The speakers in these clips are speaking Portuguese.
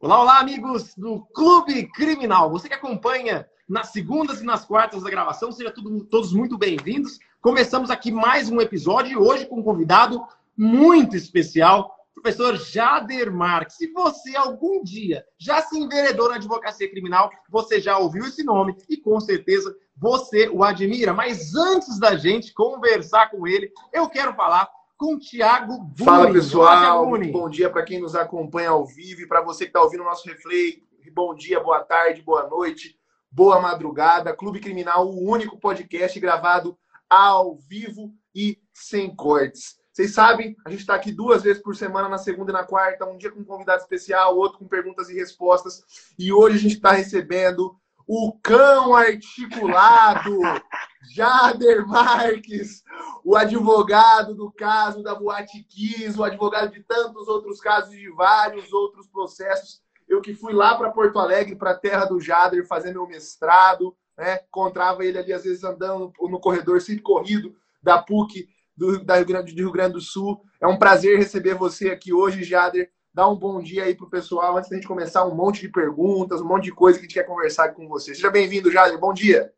Olá, olá, amigos do Clube Criminal. Você que acompanha nas segundas e nas quartas da gravação, sejam todos muito bem-vindos. Começamos aqui mais um episódio e hoje com um convidado muito especial, professor Jader Marques. Se você algum dia já se enveredou na advocacia criminal, você já ouviu esse nome e com certeza você o admira. Mas antes da gente conversar com ele, eu quero falar com o Tiago. Fala pessoal, bom dia para quem nos acompanha ao vivo e para você que está ouvindo o nosso replay. Bom dia, boa tarde, boa noite, boa madrugada. Clube Criminal, o único podcast gravado ao vivo e sem cortes. Vocês sabem, a gente está aqui duas vezes por semana, na segunda e na quarta, um dia com um convidado especial, outro com perguntas e respostas. E hoje a gente está recebendo o cão articulado, Jader Marques, o advogado do caso da Boate Kiss, o advogado de tantos outros casos, de vários outros processos. Eu que fui lá para Porto Alegre, para a terra do Jader, fazer meu mestrado, né? encontrava ele ali, às vezes, andando no corredor sempre corrido da PUC do, da Rio Grande, do Rio Grande do Sul. É um prazer receber você aqui hoje, Jader. Dá um bom dia aí pro pessoal, antes da gente começar um monte de perguntas, um monte de coisa que a gente quer conversar com você. Seja bem-vindo, Jader. Bom dia.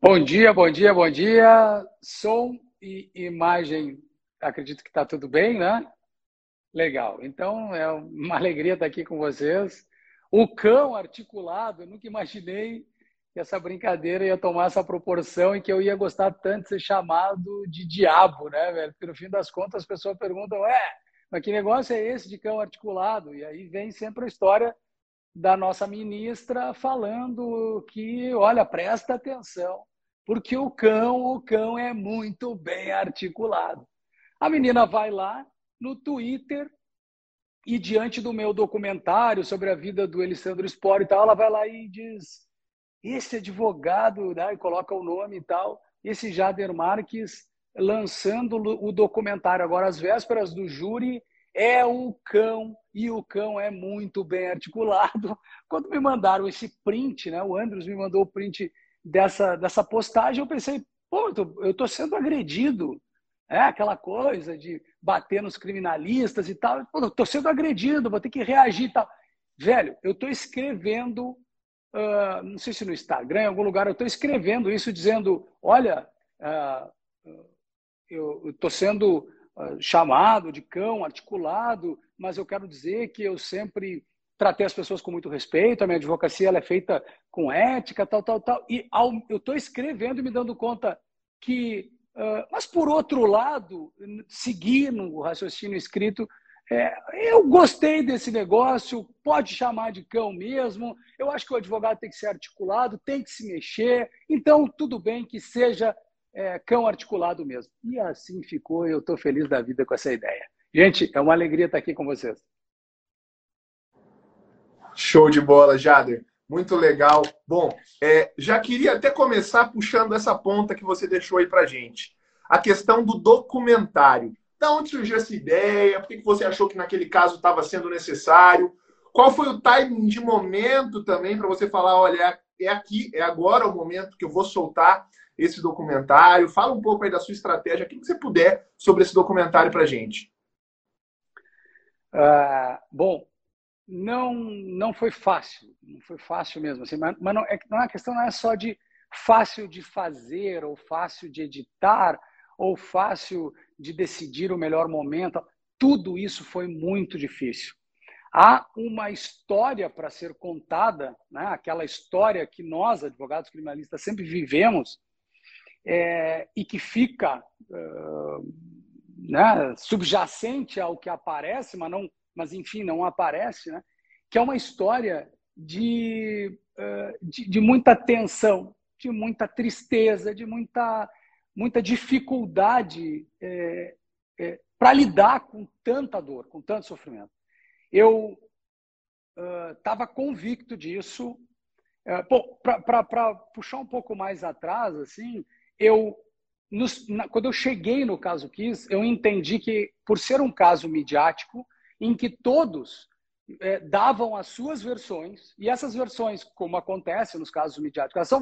Bom dia, bom dia, bom dia. Som e imagem, acredito que está tudo bem, né? Legal. Então, é uma alegria estar aqui com vocês. O cão articulado, eu nunca imaginei que essa brincadeira ia tomar essa proporção e que eu ia gostar tanto de ser chamado de diabo, né, velho? Porque no fim das contas as pessoas perguntam, é, mas que negócio é esse de cão articulado? E aí vem sempre a história da nossa ministra falando que, olha, presta atenção, porque o cão, o cão é muito bem articulado. A menina vai lá no Twitter e diante do meu documentário sobre a vida do Elisandro Spor e tal, ela vai lá e diz esse advogado, né, e coloca o nome e tal, esse Jader Marques lançando o documentário agora às vésperas do júri, é o cão, e o cão é muito bem articulado. Quando me mandaram esse print, né, o Andros me mandou o print dessa, dessa postagem, eu pensei, pô, eu estou sendo agredido. É aquela coisa de bater nos criminalistas e tal. Estou sendo agredido, vou ter que reagir e tal. Velho, eu estou escrevendo uh, não sei se no Instagram, em algum lugar, eu estou escrevendo isso dizendo: olha, uh, eu estou sendo uh, chamado de cão articulado, mas eu quero dizer que eu sempre tratei as pessoas com muito respeito, a minha advocacia ela é feita com ética, tal, tal, tal. E ao, eu estou escrevendo e me dando conta que, uh, mas por outro lado, seguindo o raciocínio escrito, é, eu gostei desse negócio, pode chamar de cão mesmo. Eu acho que o advogado tem que ser articulado, tem que se mexer. Então, tudo bem que seja é, cão articulado mesmo. E assim ficou, eu estou feliz da vida com essa ideia. Gente, é uma alegria estar aqui com vocês. Show de bola, Jader. Muito legal. Bom, é, já queria até começar puxando essa ponta que você deixou aí para gente. A questão do documentário. Da onde surgiu essa ideia? Por que você achou que naquele caso estava sendo necessário? Qual foi o timing de momento também para você falar, olha, é aqui, é agora o momento que eu vou soltar esse documentário? Fala um pouco aí da sua estratégia, o que você puder sobre esse documentário para gente. Uh, bom, não não foi fácil, não foi fácil mesmo, assim, mas, mas não, é, não, a questão não é só de fácil de fazer ou fácil de editar ou fácil de decidir o melhor momento. Tudo isso foi muito difícil. Há uma história para ser contada, né? aquela história que nós, advogados criminalistas, sempre vivemos é, e que fica uh, né, subjacente ao que aparece, mas, não, mas enfim, não aparece, né? que é uma história de, uh, de, de muita tensão, de muita tristeza, de muita muita dificuldade é, é, para lidar com tanta dor, com tanto sofrimento. Eu estava uh, convicto disso. Uh, para puxar um pouco mais atrás, assim, eu nos, na, quando eu cheguei no caso Kiss, eu entendi que, por ser um caso midiático, em que todos é, davam as suas versões, e essas versões, como acontece nos casos midiáticos, são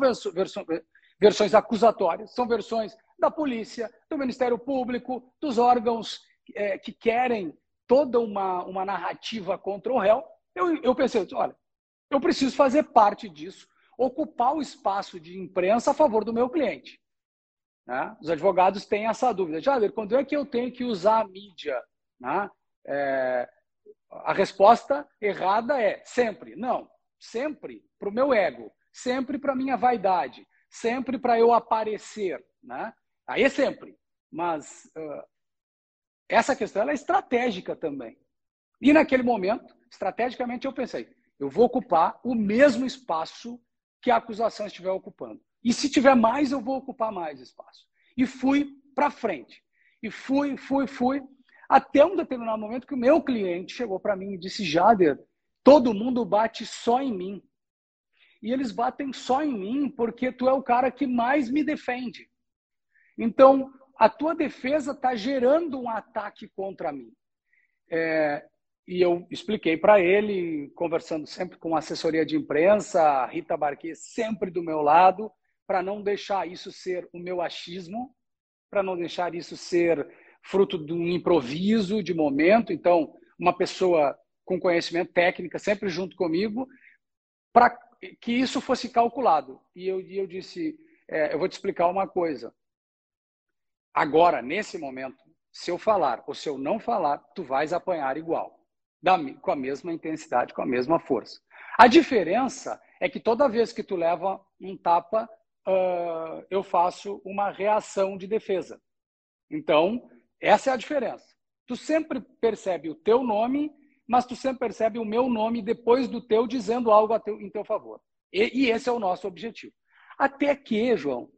versões acusatórias, são versões da polícia, do Ministério Público, dos órgãos é, que querem toda uma, uma narrativa contra o réu, eu, eu pensei, olha, eu preciso fazer parte disso, ocupar o espaço de imprensa a favor do meu cliente. Né? Os advogados têm essa dúvida. Jader, quando é que eu tenho que usar a mídia? Né? É, a resposta errada é sempre. Não, sempre para o meu ego, sempre para a minha vaidade, sempre para eu aparecer. Né? Aí é sempre. Mas uh, essa questão é estratégica também. E naquele momento, estrategicamente, eu pensei: eu vou ocupar o mesmo espaço que a acusação estiver ocupando. E se tiver mais, eu vou ocupar mais espaço. E fui para frente. E fui, fui, fui, até um determinado momento que o meu cliente chegou para mim e disse: Jader, todo mundo bate só em mim. E eles batem só em mim porque tu é o cara que mais me defende. Então, a tua defesa está gerando um ataque contra mim. É, e eu expliquei para ele, conversando sempre com assessoria de imprensa, a Rita Barquet sempre do meu lado, para não deixar isso ser o meu achismo, para não deixar isso ser fruto de um improviso de momento. Então, uma pessoa com conhecimento técnico sempre junto comigo, para que isso fosse calculado. E eu, eu disse: é, eu vou te explicar uma coisa. Agora, nesse momento, se eu falar ou se eu não falar, tu vais apanhar igual da, com a mesma intensidade, com a mesma força. A diferença é que toda vez que tu leva um tapa, uh, eu faço uma reação de defesa. Então, essa é a diferença. Tu sempre percebe o teu nome, mas tu sempre percebe o meu nome depois do teu dizendo algo teu, em teu favor. E, e, esse é o nosso objetivo. Até que, João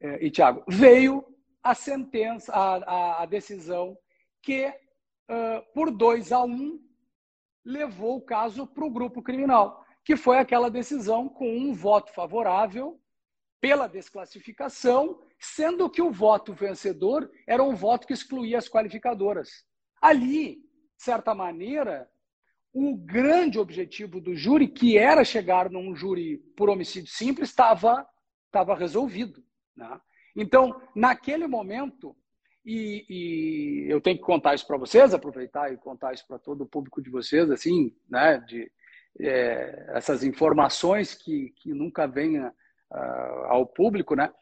eh, e Tiago, veio a sentença, a, a, decisão que, uh, por 2 a 1, um, levou o caso para o grupo criminal, que foi aquela decisão com um voto favorável pela desclassificação, sendo que o voto vencedor era um voto que excluía as qualificadoras. Ali, de certa maneira, o grande objetivo do júri, que era chegar num júri por homicídio simples, estava, estava resolvido. Né? Então, naquele momento, e, e, eu tenho que contar isso para vocês, aproveitar e contar isso para todo o público de vocês, assim, né, de é, essas informações que, que nunca vêm uh, ao público, né?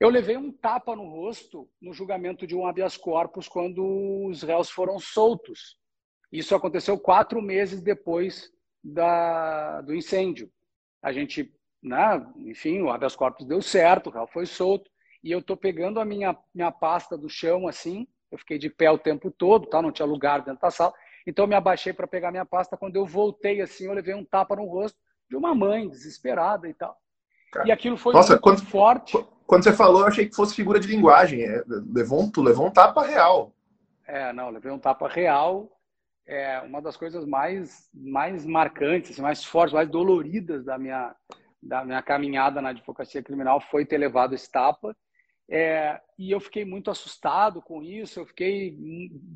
Eu levei um tapa no rosto no julgamento de um habeas corpus quando os réus foram soltos. Isso aconteceu quatro meses depois da, do incêndio. A gente, né, enfim, o habeas corpus deu certo, o réu foi solto e eu tô pegando a minha, minha pasta do chão assim, eu fiquei de pé o tempo todo, tá? não tinha lugar dentro da sala, então eu me abaixei para pegar minha pasta, quando eu voltei assim, eu levei um tapa no rosto de uma mãe desesperada e tal. Cara, e aquilo foi nossa, muito quando, forte. Quando você falou, eu achei que fosse figura de linguagem, é, levou um, tu levou um tapa real. É, não, levei um tapa real, é uma das coisas mais, mais marcantes, assim, mais fortes, mais doloridas da minha, da minha caminhada na advocacia criminal foi ter levado esse tapa. É, e eu fiquei muito assustado com isso, eu fiquei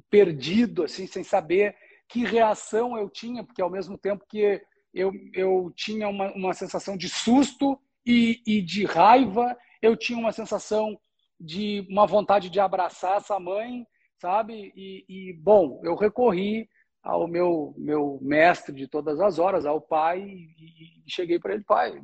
perdido, assim, sem saber que reação eu tinha, porque ao mesmo tempo que eu, eu tinha uma, uma sensação de susto e, e de raiva, eu tinha uma sensação de uma vontade de abraçar essa mãe, sabe? E, e, bom, eu recorri ao meu meu mestre de todas as horas, ao pai, e, e cheguei para ele, pai,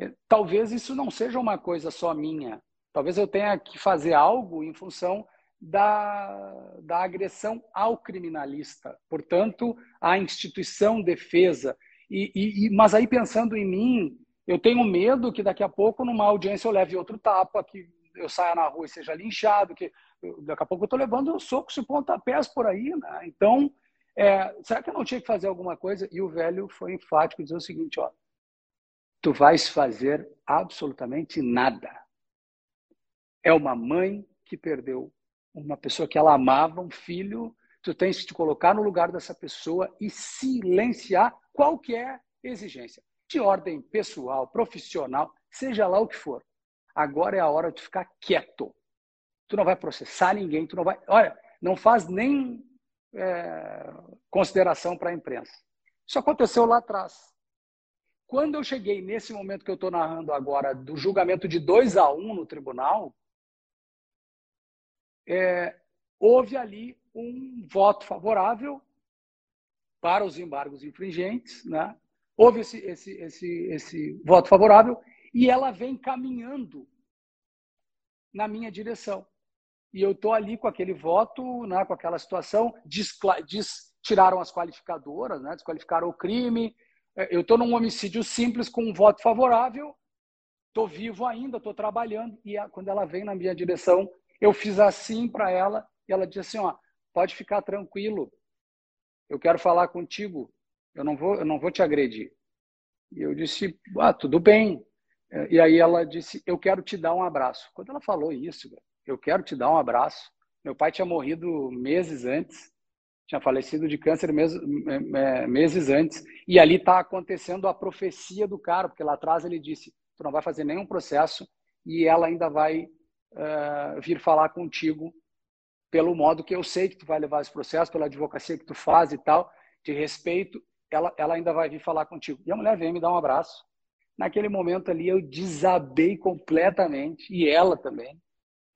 é, talvez isso não seja uma coisa só minha, Talvez eu tenha que fazer algo em função da, da agressão ao criminalista, portanto, à instituição defesa. E, e, mas aí, pensando em mim, eu tenho medo que daqui a pouco, numa audiência, eu leve outro tapa, que eu saia na rua e seja linchado, que daqui a pouco eu estou levando socos e pontapés por aí. Né? Então, é, será que eu não tinha que fazer alguma coisa? E o velho foi enfático, dizer o seguinte, ó, tu vais fazer absolutamente nada é uma mãe que perdeu uma pessoa que ela amava, um filho. Tu tens que te colocar no lugar dessa pessoa e silenciar qualquer exigência, de ordem pessoal, profissional, seja lá o que for. Agora é a hora de ficar quieto. Tu não vai processar ninguém, tu não vai. Olha, não faz nem é, consideração para a imprensa. Isso aconteceu lá atrás. Quando eu cheguei nesse momento que eu estou narrando agora, do julgamento de 2 a 1 um no tribunal, é, houve ali um voto favorável para os embargos infringentes, né? Houve esse, esse, esse, esse voto favorável e ela vem caminhando na minha direção. E eu estou ali com aquele voto, né, com aquela situação, diz, tiraram as qualificadoras, né, desqualificaram o crime. É, eu estou num homicídio simples com um voto favorável, estou vivo ainda, estou trabalhando. E a, quando ela vem na minha direção, eu fiz assim para ela e ela disse assim: ó, pode ficar tranquilo, eu quero falar contigo, eu não vou, eu não vou te agredir. E eu disse: ah, tudo bem. E aí ela disse: eu quero te dar um abraço. Quando ela falou isso, eu quero te dar um abraço. Meu pai tinha morrido meses antes, tinha falecido de câncer meses, meses antes, e ali está acontecendo a profecia do cara, porque lá atrás ele disse: tu não vai fazer nenhum processo e ela ainda vai uh, vir falar contigo pelo modo que eu sei que tu vai levar esse processo, pela advocacia que tu faz e tal, de respeito, ela, ela ainda vai vir falar contigo. E a mulher vem me dar um abraço. Naquele momento ali eu desabei completamente, e ela também.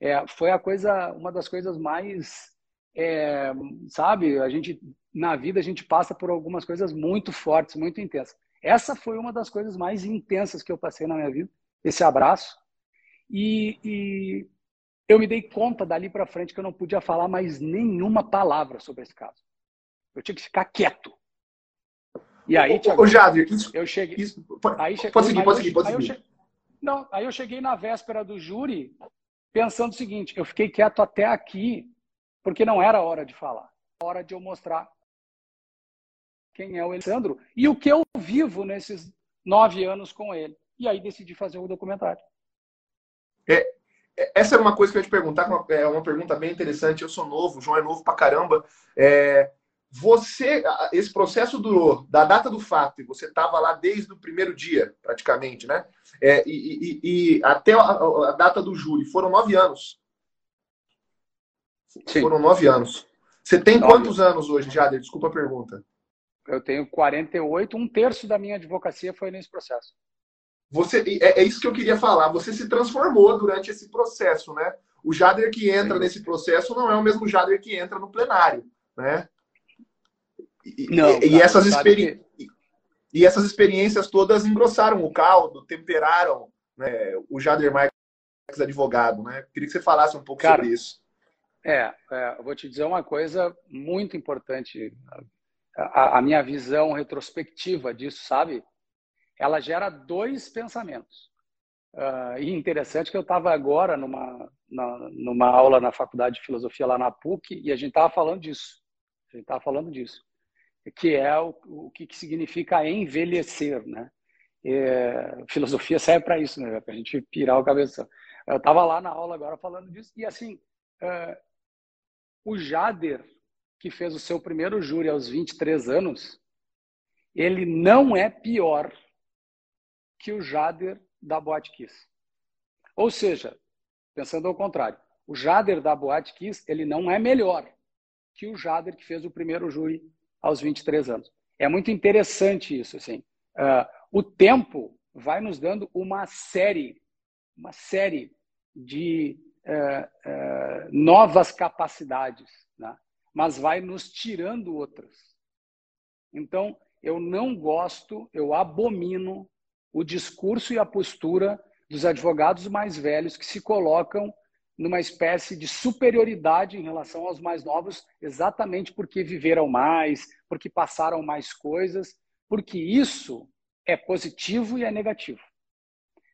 É, foi a coisa, uma das coisas mais, é, sabe, a gente, na vida a gente passa por algumas coisas muito fortes, muito intensas. Essa foi uma das coisas mais intensas que eu passei na minha vida, esse abraço. E, e eu me dei conta dali para frente que eu não podia falar mais nenhuma palavra sobre esse caso. Eu tinha que ficar quieto. E aí, Tiago, eu cheguei. Isso, pode, aí, pode seguir, pode seguir, pode seguir. Cheguei, não, aí eu cheguei na véspera do júri pensando o seguinte: eu fiquei quieto até aqui porque não era hora de falar, hora de eu mostrar quem é o Alessandro e o que eu vivo nesses nove anos com ele. E aí decidi fazer o documentário. É, essa é uma coisa que eu ia te perguntar, é uma pergunta bem interessante. Eu sou novo, o João é novo pra caramba. É, você, esse processo durou da data do fato, e você estava lá desde o primeiro dia, praticamente, né? É, e, e, e, até a, a, data do júri, foram nove anos. Sim. Foram nove anos. Você tem nove. quantos anos hoje, Jader? Desculpa a pergunta. Eu tenho 48, um terço da minha advocacia foi nesse processo. Você, é, é, isso que eu queria falar. Você se transformou durante esse processo, né? O Jader que entra Sim. nesse processo não é o mesmo Jader que entra no plenário, né? E, não, e, essas experi... Que... e essas experiências todas engrossaram o caldo, temperaram né, o Jader Marques advogado, né? Queria que você falasse um pouco Cara, sobre isso. É, é, eu vou te dizer uma coisa muito importante. A, a minha visão retrospectiva disso, sabe? ela gera dois pensamentos. Uh, e interessante que eu estava agora numa, na, numa aula na faculdade de filosofia lá na PUC e a gente estava falando disso. A gente estava falando disso. Que é o, o que, que significa envelhecer, né? É, filosofia serve para isso, né? Para a gente pirar o cabeção. Eu estava lá na aula agora falando disso e assim, uh, o Jader, que fez o seu primeiro júri aos 23 anos, ele não é pior que o Jader da Boate Kiss. Ou seja, pensando ao contrário, o Jader da Boate Kiss, ele não é melhor que o Jader que fez o primeiro júri aos 23 anos. É muito interessante isso, assim. Uh, o tempo vai nos dando uma série, uma série de uh, uh, novas capacidades, né? mas vai nos tirando outras. Então, eu não gosto, eu abomino o discurso e a postura dos advogados mais velhos que se colocam numa espécie de superioridade em relação aos mais novos, exatamente porque viveram mais, porque passaram mais coisas, porque isso é positivo e é negativo.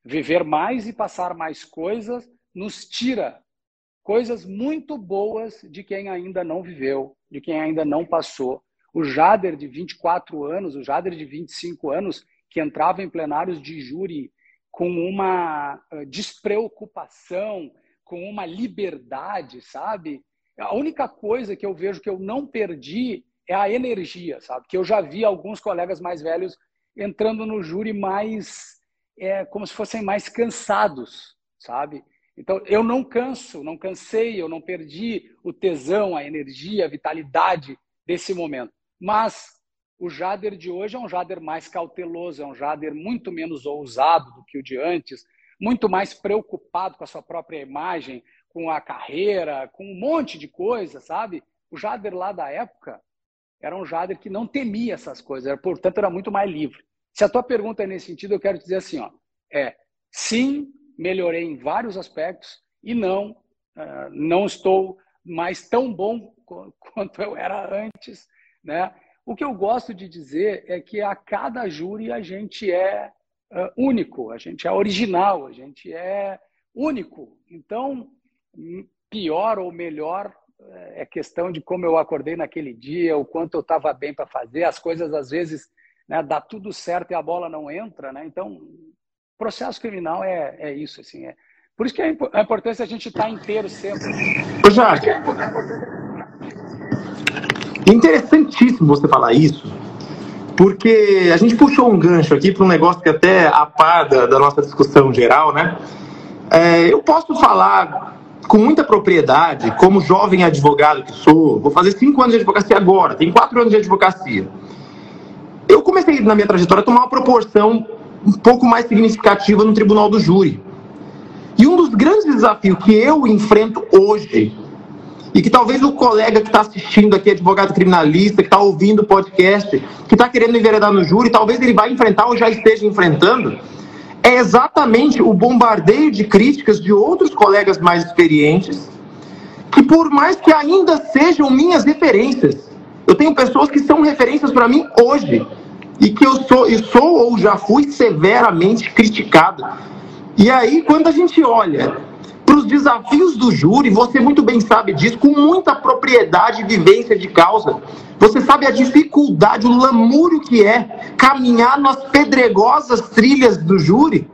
Viver mais e passar mais coisas nos tira coisas muito boas de quem ainda não viveu, de quem ainda não passou. O Jader de 24 anos, o Jader de 25 anos, que entrava em plenários de júri com uma eh, despreocupação, com uma liberdade, sabe? A única coisa que eu vejo que eu não perdi é a energia, sabe? Que eu já vi alguns colegas mais velhos entrando no júri mais, é, como se fossem mais cansados, sabe? Então, eu não canso, não cansei, eu não perdi o tesão, a energia, a vitalidade desse momento. Mas o Jader de hoje é um Jader mais cauteloso, é um Jader muito menos ousado do que o de antes, muito mais preocupado com a sua própria imagem, com a carreira, com um monte de coisa, sabe? O Jader lá da época, era um Jader que não temia essas coisas, portanto era muito mais livre. Se a tua pergunta é nesse sentido, eu quero dizer assim, ó, é sim, melhorei em vários aspectos e não, uh, não estou mais tão bom quanto eu era antes, né? O que eu gosto de dizer é que a cada júri a gente é uh, único, a gente é original, a gente é único. Então, pior ou melhor é questão de como eu acordei naquele dia, o quanto eu estava bem para fazer. As coisas às vezes né, dá tudo certo e a bola não entra, né? Então, processo criminal é, é isso, assim. É. Por isso que é a importância a gente estar tá inteiro sempre. Ô, Jacques, interessantíssimo você falar isso, porque a gente puxou um gancho aqui para um negócio que até a par da, da nossa discussão geral, né? É, eu posso falar com muita propriedade, como jovem advogado que sou, vou fazer cinco anos de advocacia agora, tenho quatro anos de advocacia. Eu comecei na minha trajetória a tomar uma proporção um pouco mais significativa no tribunal do júri. E um dos grandes desafios que eu enfrento hoje, e que talvez o colega que está assistindo aqui, advogado criminalista, que está ouvindo o podcast, que está querendo enveredar no júri, talvez ele vai enfrentar ou já esteja enfrentando, é exatamente o bombardeio de críticas de outros colegas mais experientes, que por mais que ainda sejam minhas referências, eu tenho pessoas que são referências para mim hoje e que eu sou, eu sou ou já fui severamente criticado. E aí, quando a gente olha para os desafios do júri, você muito bem sabe disso, com muita propriedade e vivência de causa. Você sabe a dificuldade, o lamúrio que é caminhar nas pedregosas trilhas do júri?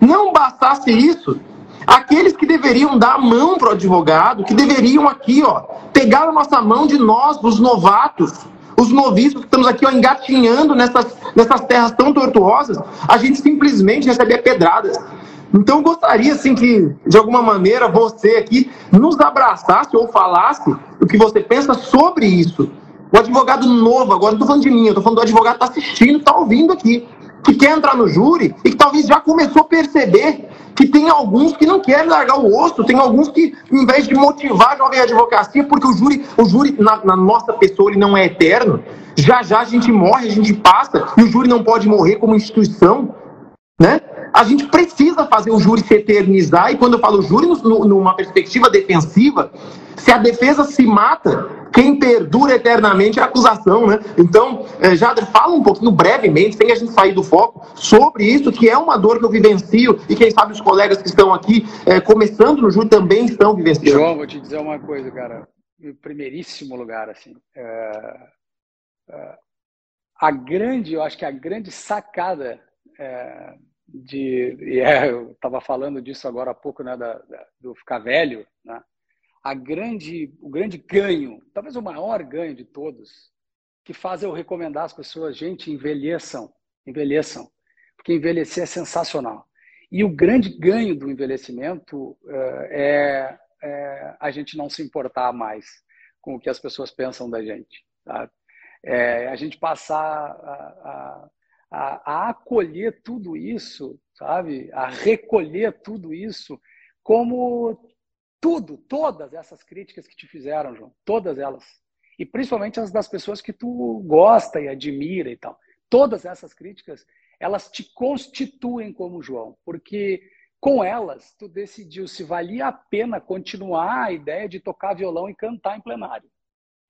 Não bastasse isso, aqueles que deveriam dar a mão para o advogado, que deveriam aqui, ó, pegar a nossa mão de nós, os novatos, os noviços que estamos aqui ó, engatinhando nessas, nessas terras tão tortuosas, a gente simplesmente recebe pedradas. Então, eu gostaria, assim, que, de alguma maneira, você aqui nos abraçasse ou falasse o que você pensa sobre isso. O advogado novo, agora não estou falando de mim, estou falando do advogado que está assistindo, está ouvindo aqui, que quer entrar no júri e que talvez já começou a perceber que tem alguns que não querem largar o osso, tem alguns que, em vez de motivar a jovem advocacia, porque o júri, o júri na, na nossa pessoa, ele não é eterno, já já a gente morre, a gente passa, e o júri não pode morrer como instituição, né? A gente precisa fazer o júri se eternizar, e quando eu falo júri, no, numa perspectiva defensiva, se a defesa se mata, quem perdura eternamente é a acusação, né? Então, é, Jader, fala um pouquinho brevemente, sem a gente sair do foco, sobre isso, que é uma dor que eu vivencio, e quem sabe os colegas que estão aqui é, começando no júri também estão vivenciando. João, vou te dizer uma coisa, cara. Em primeiríssimo lugar, assim, é, é, a grande, eu acho que a grande sacada de e é, eu estava falando disso agora há pouco né da, da, do ficar velho né a grande o grande ganho talvez o maior ganho de todos que faz eu recomendar às pessoas gente envelheçam envelheçam porque envelhecer é sensacional e o grande ganho do envelhecimento uh, é, é, a gente não se importar mais com o que as pessoas pensam da gente? É, a gente passar a, a a, a acolher tudo isso, sabe? A recolher tudo isso como tudo, todas essas críticas que te fizeram, João, todas elas. E principalmente as das pessoas que tu gosta e admira e tal. Todas essas críticas, elas te constituem como João, porque com elas tu decidiu se valia a pena continuar a ideia de tocar violão e cantar em plenário.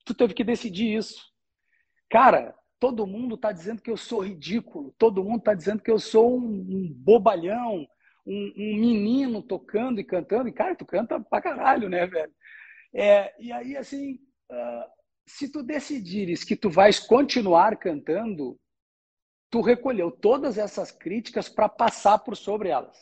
Tu teve que decidir isso. Cara, todo mundo está dizendo que eu sou ridículo, todo mundo está dizendo que eu sou um, um bobalhão, um, um, menino tocando e cantando. E, cara, tu canta pra caralho, né, velho? É, e aí, assim, uh, se tu decidires que tu vais continuar cantando, tu recolheu todas essas críticas para passar por sobre elas.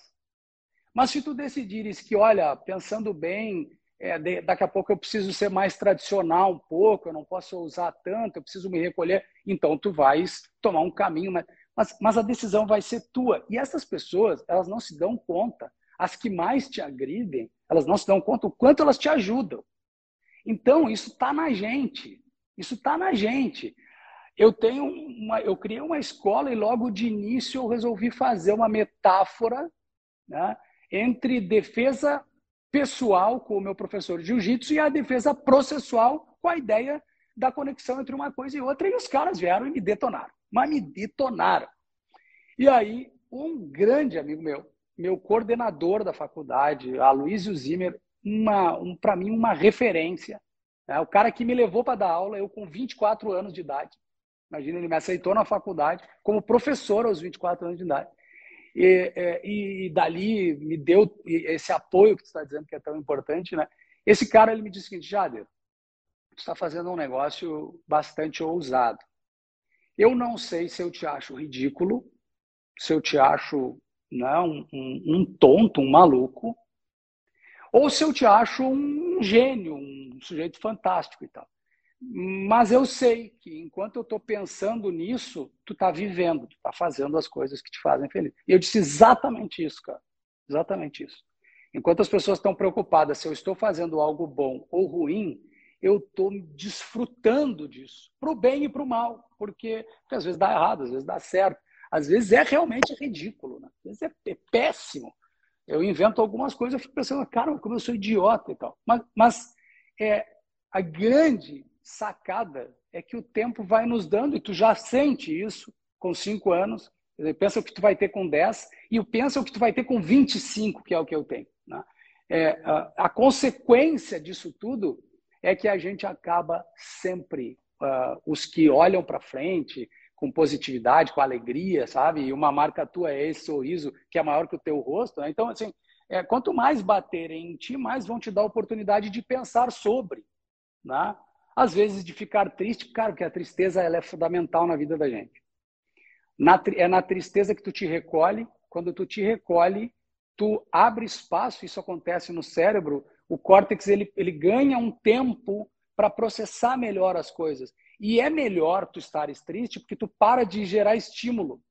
Mas se tu decidires que, olha, pensando bem, é, daqui a pouco eu preciso ser mais tradicional um pouco, eu não posso usar tanto, eu preciso me recolher. Então tu vais tomar um caminho, mas, mas, mas a decisão vai ser tua. E essas pessoas, elas não se dão conta. As que mais te agridem, elas não se dão conta o quanto elas te ajudam. Então isso está na gente. Isso está na gente. Eu tenho uma, eu criei uma escola e logo de início eu resolvi fazer uma metáfora né, entre defesa pessoal com o meu professor de jiu-jitsu e a defesa processual com a ideia da conexão entre uma coisa e outra. E os caras vieram e me detonaram. Mas me detonaram. E aí, um grande amigo meu, meu coordenador da faculdade, Aloysio Zimmer, uma, um, para mim, uma referência. Né? O cara que me levou para dar aula, eu com 24 anos de idade. Imagina, ele me aceitou na faculdade como professor aos 24 anos de idade. E, é, e, e dali me deu esse apoio que você está dizendo que é tão importante, né? Esse cara, ele me disse o seguinte, Jader, você está fazendo um negócio bastante ousado. Eu não sei se eu te acho ridículo, se eu te acho né, um, um tonto, um maluco, ou se eu te acho um gênio, um sujeito fantástico e tal. Mas eu sei que enquanto eu estou pensando nisso, tu está vivendo, tu está fazendo as coisas que te fazem feliz. E eu disse exatamente isso, cara. Exatamente isso. Enquanto as pessoas estão preocupadas se eu estou fazendo algo bom ou ruim, eu estou desfrutando disso, para o bem e para o mal, porque, porque, às vezes dá errado, às vezes dá certo, às vezes é realmente ridículo, né? às vezes é, é péssimo. Eu invento algumas coisas, eu fico pensando, cara, como eu sou idiota e tal. Mas, mas é, a grande sacada é que o tempo vai nos dando, e tu já sente isso com cinco anos, pensa o que tu vai ter com 10 e pensa o que tu vai ter com 25, que é o que eu tenho. Né? É, a, a, consequência disso tudo é que a gente acaba sempre, uh, os que olham para frente com positividade, com alegria, sabe? E uma marca tua é esse sorriso que é maior que o teu rosto. Né? Então, assim, é, quanto mais baterem em ti, mais vão te dar oportunidade de pensar sobre. Né? Às vezes de ficar triste, claro que a tristeza ela é fundamental na vida da gente. Na, é na tristeza que tu te recolhe. Quando tu te recolhe, tu abre espaço, isso acontece no cérebro, o córtex ele, ele ganha um tempo para processar melhor as coisas. E é melhor tu estares triste porque tu para de gerar estímulo.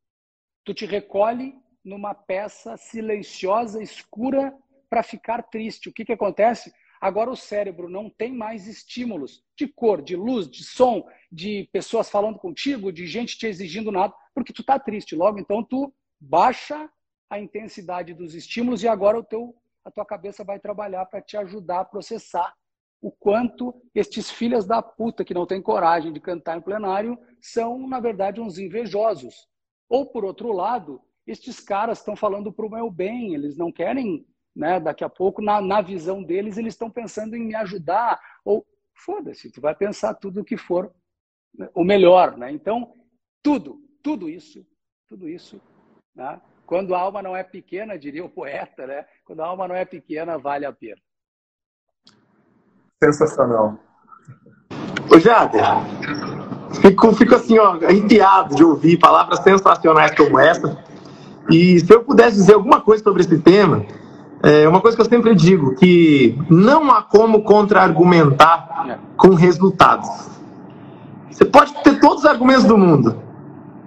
Tu te recolhe numa peça silenciosa, escura, para ficar triste. O que, que acontece? Agora o cérebro não tem mais estímulos de cor, de luz, de som, de pessoas falando contigo, de gente te exigindo nada, porque tu está triste. Logo, então, tu baixa a intensidade dos estímulos e agora o teu a tua cabeça vai trabalhar para te ajudar a processar o quanto estes filhas da puta que não têm coragem de cantar em plenário são, na verdade, uns invejosos. Ou, por outro lado, estes caras estão falando para o meu bem, eles não querem, né, daqui a pouco, na, na visão deles, eles estão pensando em me ajudar. Ou, foda-se, tu vai pensar tudo o que for né, o melhor. Né? Então, tudo, tudo isso, tudo isso, né? Quando a alma não é pequena, diria o poeta, né? Quando a alma não é pequena, vale a pena. Sensacional. Ô, Jader, fico, fico assim, ó, arrepiado de ouvir palavras sensacionais como essa. E se eu pudesse dizer alguma coisa sobre esse tema, é uma coisa que eu sempre digo, que não há como contra-argumentar com resultados. Você pode ter todos os argumentos do mundo,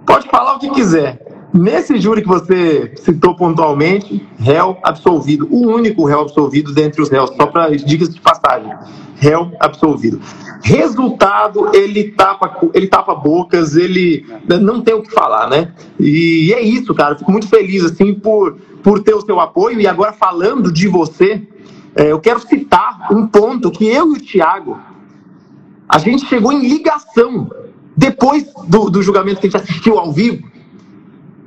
pode falar o que quiser, Nesse júri que você citou pontualmente, réu absolvido, o único réu absolvido dentre os réus, só para dicas de passagem, réu absolvido. Resultado, ele tapa, ele tapa bocas, ele não tem o que falar, né? E é isso, cara. Fico muito feliz assim por, por ter o seu apoio. E agora falando de você, é, eu quero citar um ponto que eu e o Thiago, a gente chegou em ligação depois do, do julgamento que a gente assistiu ao vivo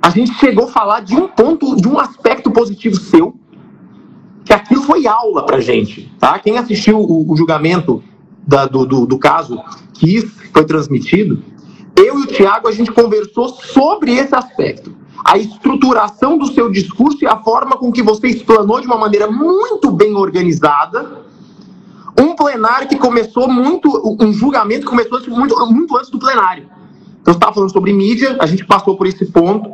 a gente chegou a falar de um ponto, de um aspecto positivo seu, que aquilo foi aula pra gente, tá? Quem assistiu o, o julgamento da, do, do, do, caso que foi transmitido, eu e o Tiago, a gente conversou sobre esse aspecto. A estruturação do seu discurso e a forma com que você explanou de uma maneira muito bem organizada um plenário que começou muito, um julgamento que começou muito, muito antes do plenário. Então, você estava falando sobre mídia, a gente passou por esse ponto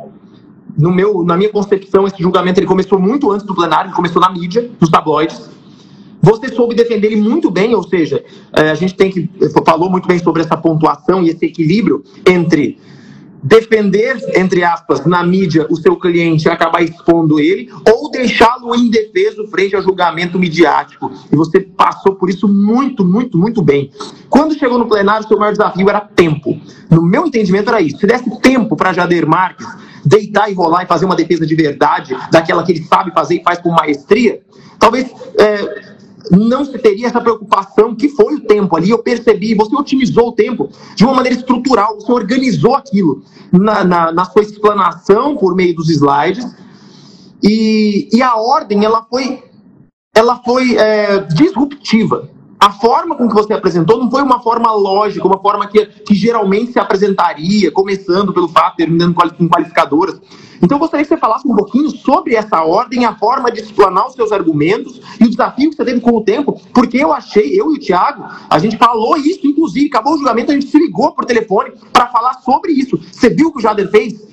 no meu, na minha concepção, esse julgamento ele começou muito antes do plenário, ele começou na mídia, nos tabloides. Você soube defender ele muito bem, ou seja, é, a gente tem que falou muito bem sobre essa pontuação e esse equilíbrio entre defender, entre aspas, na mídia o seu cliente e acabar expondo ele, ou deixá-lo indefeso frente ao julgamento midiático. E você passou por isso muito, muito, muito bem. Quando chegou no plenário, seu maior desafio era tempo. No meu entendimento era isso. Se desse tempo para Jader Marques deitar e rolar e fazer uma defesa de verdade, daquela que ele sabe fazer e faz com maestria, talvez é, não se teria essa preocupação, que foi o tempo ali, eu percebi, você otimizou o tempo de uma maneira estrutural, você organizou aquilo na, na, na sua explanação por meio dos slides, e, e a ordem, ela foi, ela foi é, disruptiva. A forma com que você apresentou não foi uma forma lógica, uma forma que, que geralmente se apresentaria, começando pelo fato, terminando com qualificadoras. Então, eu gostaria que você falasse um pouquinho sobre essa ordem, a forma de explanar os seus argumentos e o desafio que você teve com o tempo, porque eu achei, eu e o Thiago, a gente falou isso, inclusive, acabou o julgamento, a gente se ligou por telefone para falar sobre isso. Você viu o que o Jader fez?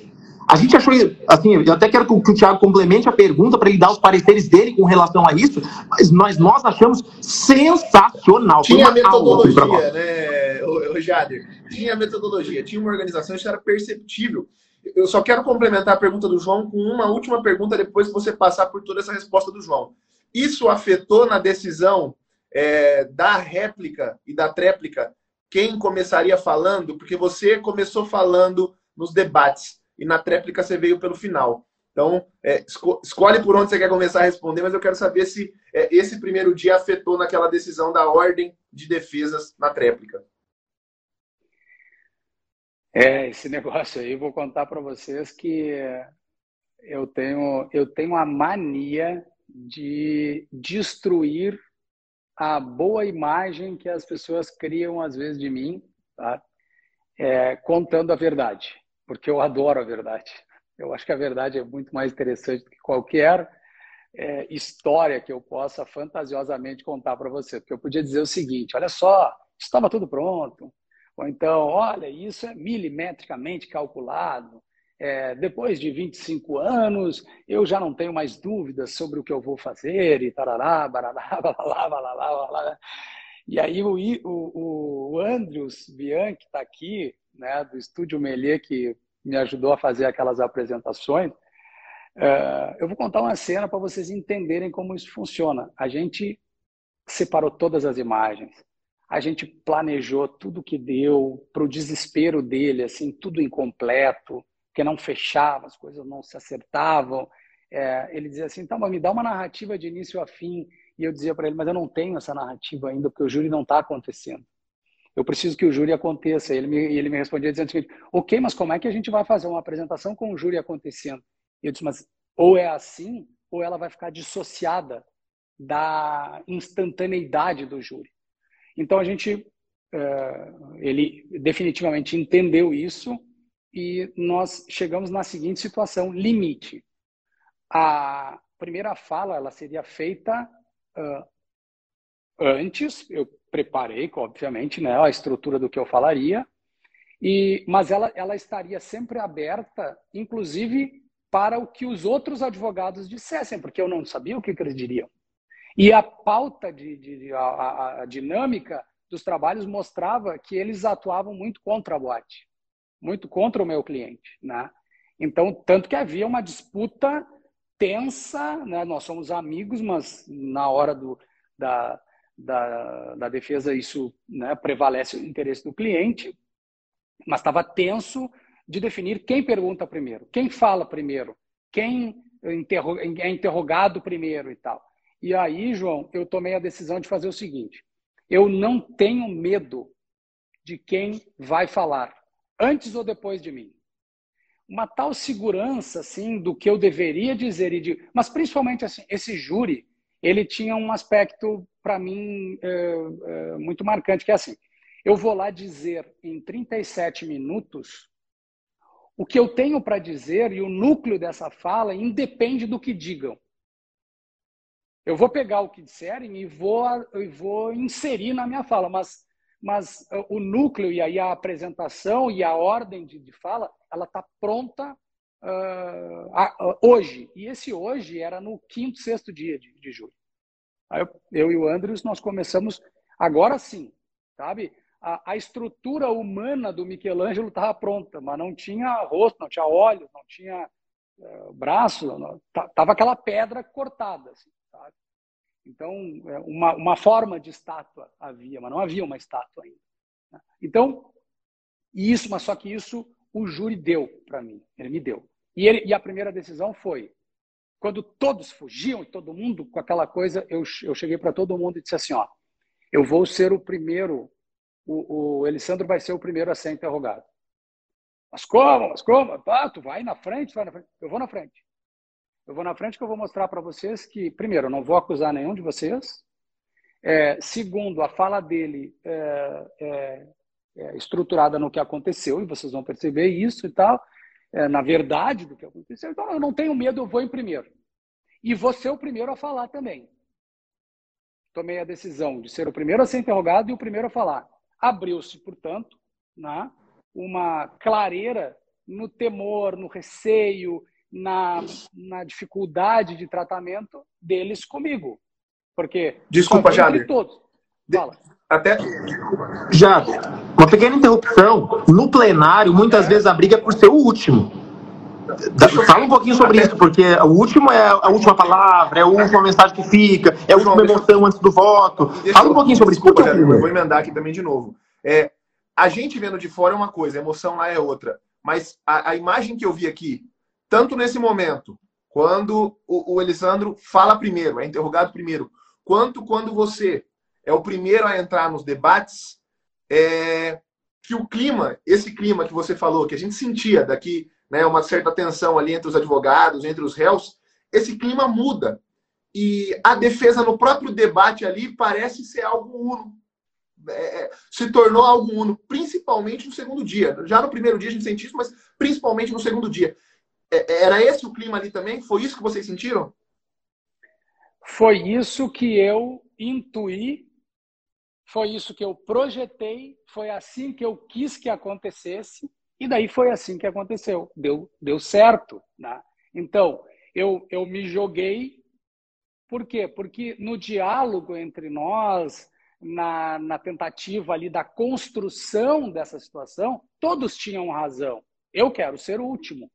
A gente achou, assim, eu até quero que o, Thiago complemente a pergunta para ele dar os pareceres dele com relação a isso, mas nós, nós achamos sensacional. Tinha metodologia, aula, né, o, Jader? Tinha metodologia, tinha uma organização, isso era perceptível. Eu só quero complementar a pergunta do João com uma última pergunta depois que você passar por toda essa resposta do João. Isso afetou na decisão é, da réplica e da tréplica quem começaria falando? Porque você começou falando nos debates e na tréplica você veio pelo final. Então, é, escolhe por onde você quer começar a responder, mas eu quero saber se é, esse primeiro dia afetou naquela decisão da ordem de defesas na tréplica. É, esse negócio aí, vou contar para vocês que eu tenho, eu tenho a mania de destruir a boa imagem que as pessoas criam às vezes de mim, tá? é, contando a verdade porque eu adoro a verdade. Eu acho que a verdade é muito mais interessante do que qualquer é, história que eu possa fantasiosamente contar para você. Porque eu podia dizer o seguinte: olha só, estava tudo pronto. Ou então, olha, isso é milimetricamente calculado. É, depois de 25 anos, eu já não tenho mais dúvidas sobre o que eu vou fazer e tarará, barará, balalá, balalá, balalá. E aí o, o, o Andrews Bianchi está aqui, né, do Estúdio Melier, que me ajudou a fazer aquelas apresentações, uh, eu vou contar uma cena para vocês entenderem como isso funciona. A gente separou todas as imagens, a gente planejou tudo que deu para o desespero dele, assim, tudo incompleto, que não fechava, as coisas não se acertavam. É, ele dizia assim, então, me dá uma narrativa de início a fim. E eu dizia para ele, mas eu não tenho essa narrativa ainda, porque o júri não está acontecendo eu preciso que o júri aconteça. E ele me, ele me respondia dizendo o seguinte, ok, mas como é que a gente vai fazer uma apresentação com o júri acontecendo? Eu disse, mas ou é assim, ou ela vai ficar dissociada da instantaneidade do júri. Então a gente, uh, ele definitivamente entendeu isso e nós chegamos na seguinte situação, limite. A primeira fala, ela seria feita uh, antes, eu preparei, obviamente, né, a estrutura do que eu falaria, e, mas ela, ela estaria sempre aberta, inclusive para o que os outros advogados dissessem, porque eu não sabia o que, que eles diriam. E a pauta, de, de a, a, dinâmica dos trabalhos mostrava que eles atuavam muito contra a boate, muito contra o meu cliente. Né? Então, tanto que havia uma disputa tensa, né? nós somos amigos, mas na hora do, da, da, da defesa, isso né, prevalece o interesse do cliente, mas estava tenso de definir quem pergunta primeiro, quem fala primeiro, quem é interrogado primeiro e tal. E aí, João, eu tomei a decisão de fazer o seguinte: eu não tenho medo de quem vai falar, antes ou depois de mim. Uma tal segurança, assim, do que eu deveria dizer e de, mas principalmente assim, esse júri, ele tinha um aspecto, para mim, é, é, muito marcante, que é assim, eu vou lá dizer em 37 minutos o que eu tenho para dizer e o núcleo dessa fala independe do que digam. Eu vou pegar o que disserem e vou, e vou inserir na minha fala, mas, mas o núcleo e aí a apresentação e a ordem de, de fala, ela está pronta uh, hoje. E esse hoje era no quinto, sexto dia de, de julho. Aí eu, eu, e o Andrews, nós começamos, agora sim, sabe? A, a estrutura humana do Michelangelo estava pronta, mas não tinha rosto, não tinha olhos, não tinha uh, braço, não, tava aquela pedra cortada, assim, sabe? Então, é, uma, uma forma de estátua havia, mas não havia uma estátua ainda. Né? Então, isso, mas só que isso o júri deu para mim, ele me deu. E, ele, e a primeira decisão foi: quando todos fugiam e todo mundo com aquela coisa, eu, eu cheguei para todo mundo e disse assim, ó, eu vou ser o primeiro, o, o Elisandro vai ser o primeiro a ser interrogado. Mas como? Mas como? Ah, tu vai na frente, vai na frente. Eu vou na frente. Eu vou na frente que eu vou mostrar para vocês que, primeiro, eu não vou acusar nenhum de vocês. É, segundo, a fala dele é, é, é, estruturada no que aconteceu, e vocês vão perceber isso e tal, é, na verdade do que aconteceu. Então, eu não tenho medo, eu vou em primeiro. E vou ser o primeiro a falar também. Tomei a decisão de ser o primeiro a ser interrogado e o primeiro a falar. Abriu-se, portanto, né, uma clareira no temor, no receio, na, na dificuldade de tratamento deles comigo. Porque. Desculpa, Jader. Todos. Fala. Até. Já, uma pequena interrupção. No plenário, muitas vezes a briga é por ser o último. Fala um pouquinho sobre isso, porque o último é a última palavra, é a última mensagem que fica, é a última emoção antes do voto. Fala um pouquinho sobre isso. Desculpa, eu vou emendar aqui também de novo. É, a gente vendo de fora é uma coisa, a emoção lá é outra. Mas a, a imagem que eu vi aqui, tanto nesse momento, quando o, o Elisandro fala primeiro, é interrogado primeiro, quanto quando você é o primeiro a entrar nos debates, é, que o clima, esse clima que você falou, que a gente sentia daqui, né, uma certa tensão ali entre os advogados, entre os réus, esse clima muda. E a defesa no próprio debate ali parece ser algo uno. É, é se tornou algo uno, principalmente no segundo dia. Já no primeiro dia a gente sentiu isso, mas principalmente no segundo dia. É, era esse o clima ali também? Foi isso que vocês sentiram? Foi isso que eu intuí, foi isso que eu projetei, foi assim que eu quis que acontecesse, e daí foi assim que aconteceu. Deu, deu certo. Né? Então, eu, eu me joguei. Por quê? Porque no diálogo entre nós, na, na tentativa ali da construção dessa situação, todos tinham razão. Eu quero ser o último.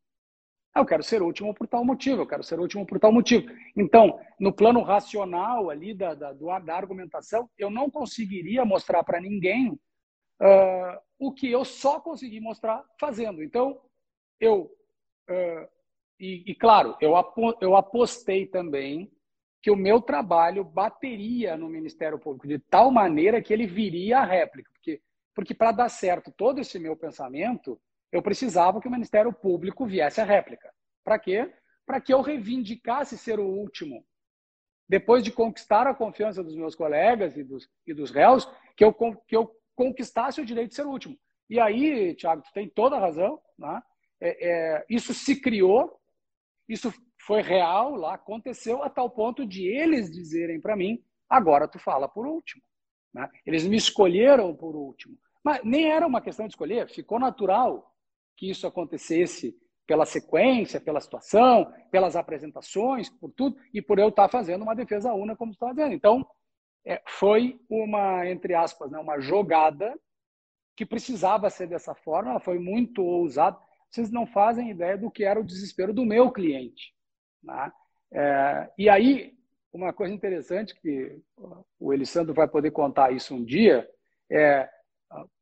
Ah, eu quero ser o último por tal motivo, eu quero ser o último por tal motivo. Então, no plano racional ali da, da, da argumentação, eu não conseguiria mostrar para ninguém uh, o que eu só consegui mostrar fazendo. Então, eu. Uh, e, e, claro, eu, apo, eu apostei também que o meu trabalho bateria no Ministério Público de tal maneira que ele viria a réplica. Porque, porque para dar certo todo esse meu pensamento, eu precisava que o Ministério Público viesse a réplica. Para quê? Para que eu reivindicasse ser o último. Depois de conquistar a confiança dos meus colegas e dos, e dos réus, que eu, que eu conquistasse o direito de ser o último. E aí, Tiago, tu tem toda a razão. Né? É, é, isso se criou, isso foi real lá, aconteceu a tal ponto de eles dizerem para mim: agora tu fala por último. Né? Eles me escolheram por último. Mas nem era uma questão de escolher, ficou natural que isso acontecesse pela sequência, pela situação, pelas apresentações, por tudo, e por eu estar fazendo uma defesa una, como está dizendo. Então, é, foi uma, entre aspas, né, uma jogada que precisava ser dessa forma, foi muito ousada. Vocês não fazem ideia do que era o desespero do meu cliente. Né? É, e aí, uma coisa interessante que o Elisandro vai poder contar isso um dia, é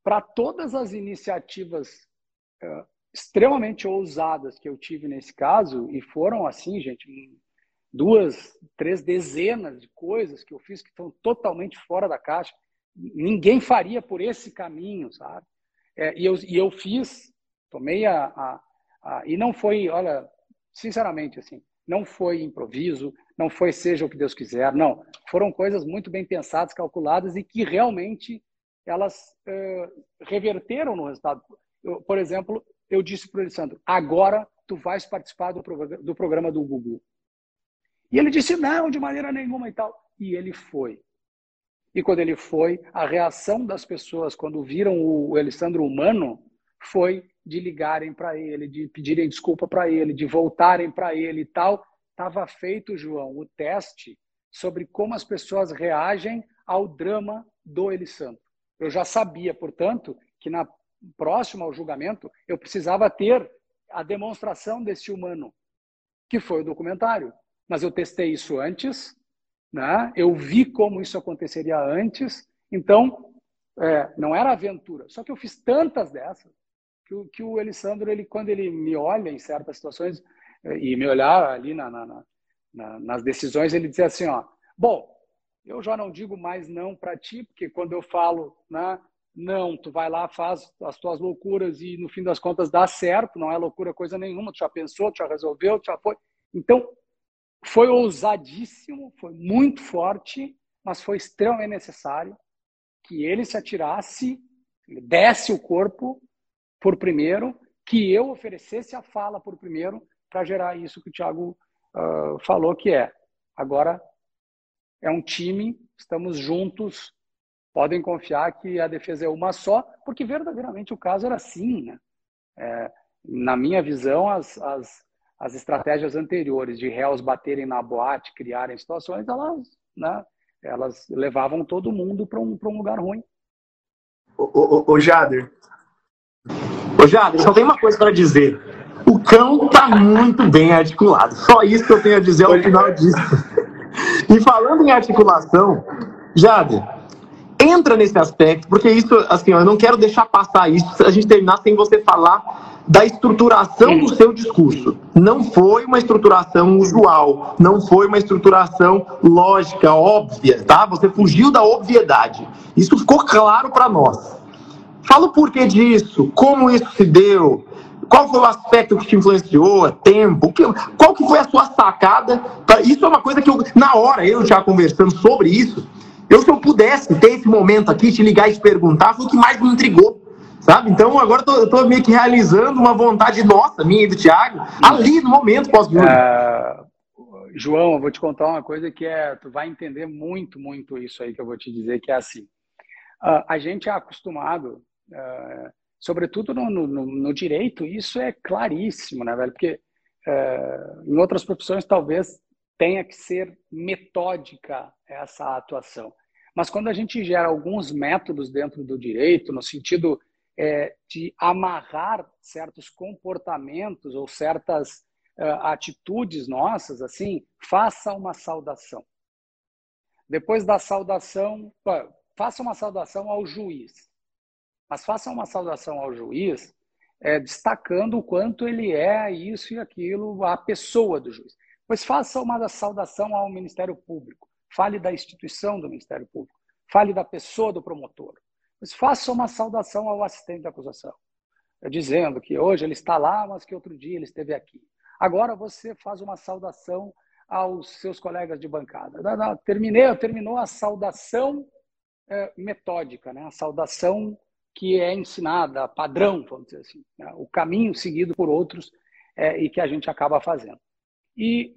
para todas as iniciativas extremamente ousadas que eu tive nesse caso, e foram assim, gente, duas, três dezenas de coisas que eu fiz que estão totalmente fora da caixa. Ninguém faria por esse caminho, sabe? É, e, eu, e eu fiz, tomei a, a, a. E não foi, olha, sinceramente, assim, não foi improviso, não foi seja o que Deus quiser, não. Foram coisas muito bem pensadas, calculadas e que realmente elas uh, reverteram no resultado. Eu, por exemplo, eu disse para o Alessandro, agora tu vais participar do, do programa do Google. E ele disse, não, de maneira nenhuma e tal. E ele foi. E quando ele foi, a reação das pessoas, quando viram o Alessandro humano, foi de ligarem para ele, de pedirem desculpa para ele, de voltarem para ele e tal. Estava feito, João, o teste sobre como as pessoas reagem ao drama do Elisandro. Eu já sabia, portanto, que na próximo ao julgamento, eu precisava ter a demonstração desse humano, que foi o documentário. Mas eu testei isso antes, né? eu vi como isso aconteceria antes, então é, não era aventura. Só que eu fiz tantas dessas que o, que o Elisandro, ele, quando ele me olha em certas situações, é, e me olhar ali na, na, na, nas decisões, ele dizia assim, ó, bom, eu já não digo mais não para ti, porque quando eu falo, né, não, tu vai lá, faz as tuas loucuras e no fim das contas dá certo, não é loucura coisa nenhuma, tu já pensou, tu já resolveu, tu já foi. Então, foi ousadíssimo, foi muito forte, mas foi extremamente necessário que ele se atirasse, ele desse o corpo por primeiro, que eu oferecesse a fala por primeiro, para gerar isso que o Thiago uh, falou, que é agora é um time, estamos juntos, podem confiar que a defesa é uma só, porque verdadeiramente o caso era assim. Né? É, na minha visão, as, as, as estratégias anteriores de réus baterem na boate, criarem situações, elas, né, elas levavam todo mundo para um, um lugar ruim. Ô, ô, ô Jader. Ô Jader, só tem uma coisa para dizer. O cão tá muito bem articulado. Só isso que eu tenho a dizer ao final disso. E falando em articulação, Jader, entra nesse aspecto, porque isso, assim, eu não quero deixar passar isso, a gente terminar sem você falar da estruturação do seu discurso. Não foi uma estruturação usual, não foi uma estruturação lógica, óbvia, tá? Você fugiu da obviedade. Isso ficou claro para nós. Fala o porquê disso, como isso se deu, qual foi o aspecto que te influenciou, tempo, que, qual que foi a sua sacada? Isso é uma coisa que eu, na hora, eu já conversando sobre isso, eu se eu pudesse ter esse momento aqui, te ligar e te perguntar, foi o que mais me intrigou. Sabe? Então agora eu tô, meio que realizando uma vontade nossa, minha e do Thiago, ali no momento pós-jogo. Uh, João, eu vou te contar uma coisa que é, tu vai entender muito, muito isso aí que eu vou te dizer, que é assim. Uh, a gente é acostumado uh, sobretudo no, no, no, direito, isso é claríssimo, né, velho? Porque é, em outras profissões talvez tenha que ser metódica essa atuação. Mas quando a gente gera alguns métodos dentro do direito, no sentido é, de amarrar certos comportamentos ou certas é, atitudes nossas, assim, faça uma saudação. Depois da saudação, faça uma saudação ao juiz mas faça uma saudação ao juiz, é, destacando o quanto ele é isso e aquilo, a pessoa do juiz. Pois faça uma saudação ao Ministério Público, fale da instituição do Ministério Público, fale da pessoa do promotor. Pois faça uma saudação ao assistente de acusação, dizendo que hoje ele está lá, mas que outro dia ele esteve aqui. Agora você faz uma saudação aos seus colegas de bancada. Terminei, terminou a saudação é, metódica, né? a saudação que é ensinada, padrão, vamos dizer assim, né? o caminho seguido por outros é, e que a gente acaba fazendo. E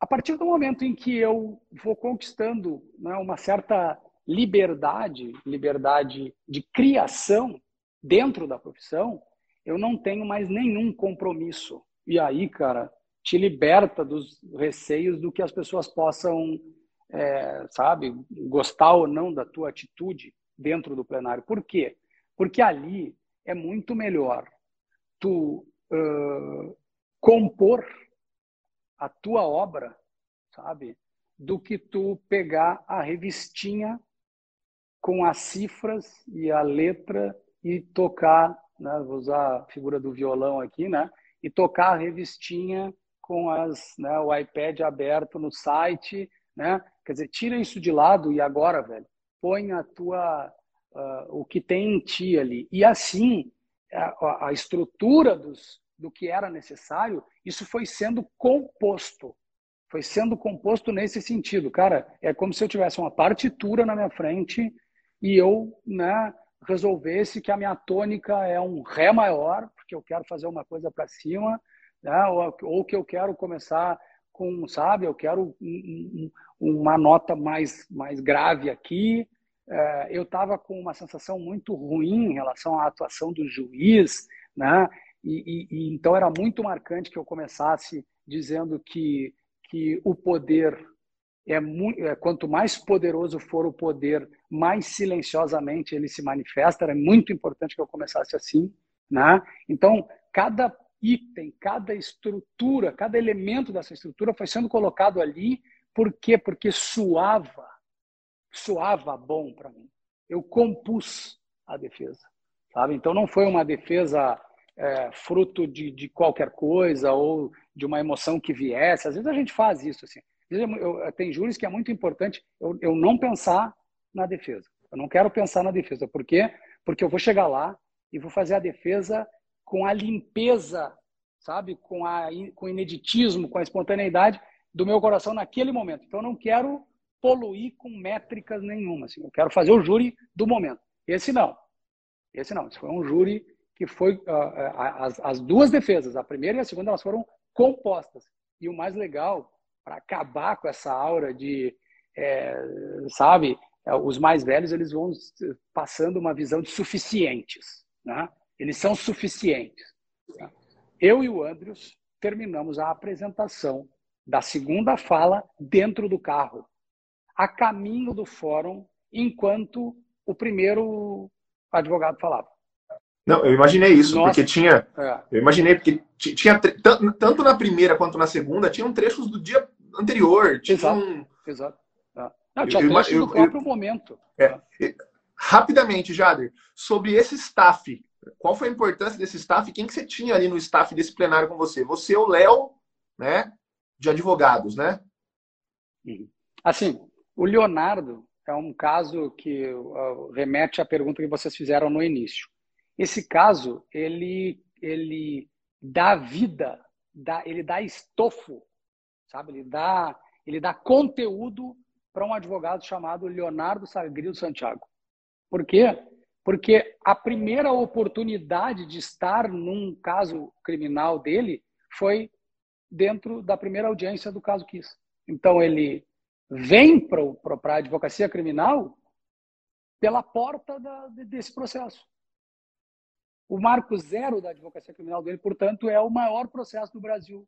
a partir do momento em que eu vou conquistando né, uma certa liberdade, liberdade de criação dentro da profissão, eu não tenho mais nenhum compromisso. E aí, cara, te liberta dos receios do que as pessoas possam, é, sabe, gostar ou não da tua atitude dentro do plenário. Por quê? Porque ali é muito melhor tu uh, compor a tua obra, sabe? Do que tu pegar a revistinha com as cifras e a letra e tocar, né? vou usar a figura do violão aqui, né? E tocar a revistinha com as, né, o iPad aberto no site, né? Quer dizer, tira isso de lado e agora, velho, põe a tua uh, o que tem em ti ali. E assim, a, a estrutura dos, do que era necessário, isso foi sendo composto. Foi sendo composto nesse sentido. Cara, é como se eu tivesse uma partitura na minha frente e eu né, resolvesse que a minha tônica é um Ré maior, porque eu quero fazer uma coisa para cima, né, ou, ou que eu quero começar com, sabe, eu quero um, um, uma nota mais, mais grave aqui, é, eu estava com uma sensação muito ruim em relação à atuação do juiz, né? E, e, e, então era muito marcante que eu começasse dizendo que, que o poder é, muito, é quanto mais poderoso for o poder, mais silenciosamente ele se manifesta. Era muito importante que eu começasse assim, né? Então cada item, cada estrutura, cada elemento dessa estrutura foi sendo colocado ali, por quê? Porque suava soava bom para mim. Eu compus a defesa, sabe? Então não foi uma defesa é, fruto de, de qualquer coisa ou de uma emoção que viesse. Às vezes a gente faz isso. Assim. Eu, eu, tem júris que é muito importante eu, eu não pensar na defesa. Eu não quero pensar na defesa. Por quê? Porque eu vou chegar lá e vou fazer a defesa com a limpeza, sabe? Com, a, com o ineditismo, com a espontaneidade do meu coração naquele momento. Então, eu não quero poluir com métricas nenhuma. Assim. Eu quero fazer o júri do momento. Esse não. Esse não. Esse foi um júri que foi uh, as, as duas defesas, a primeira e a segunda, elas foram compostas. E o mais legal, para acabar com essa aura de, é, sabe, é, os mais velhos eles vão passando uma visão de suficientes, né? Eles são suficientes. Né? Eu e o Andrews terminamos a apresentação da segunda fala dentro do carro, a caminho do fórum, enquanto o primeiro advogado falava. Não, eu imaginei isso, Nossa. porque tinha. É. Eu imaginei, porque tinha. Tanto na primeira quanto na segunda, tinham trechos do dia anterior. Tinha exato. Um... exato. É. Não, tinha eu, trechos eu, do próprio eu, momento. É. É. Rapidamente, Jader, sobre esse staff, qual foi a importância desse staff? Quem que você tinha ali no staff desse plenário com você? Você, o Léo, né? De advogados, né? Assim, o Leonardo é um caso que uh, remete à pergunta que vocês fizeram no início. Esse caso, ele, ele dá vida, dá, ele dá estofo, sabe? Ele dá, ele dá conteúdo para um advogado chamado Leonardo Sagrillo Santiago. Por quê? Porque a primeira oportunidade de estar num caso criminal dele foi dentro da primeira audiência do caso Kiss. Então ele vem para a advocacia criminal pela porta da, desse processo. O marco zero da advocacia criminal dele, portanto, é o maior processo do Brasil,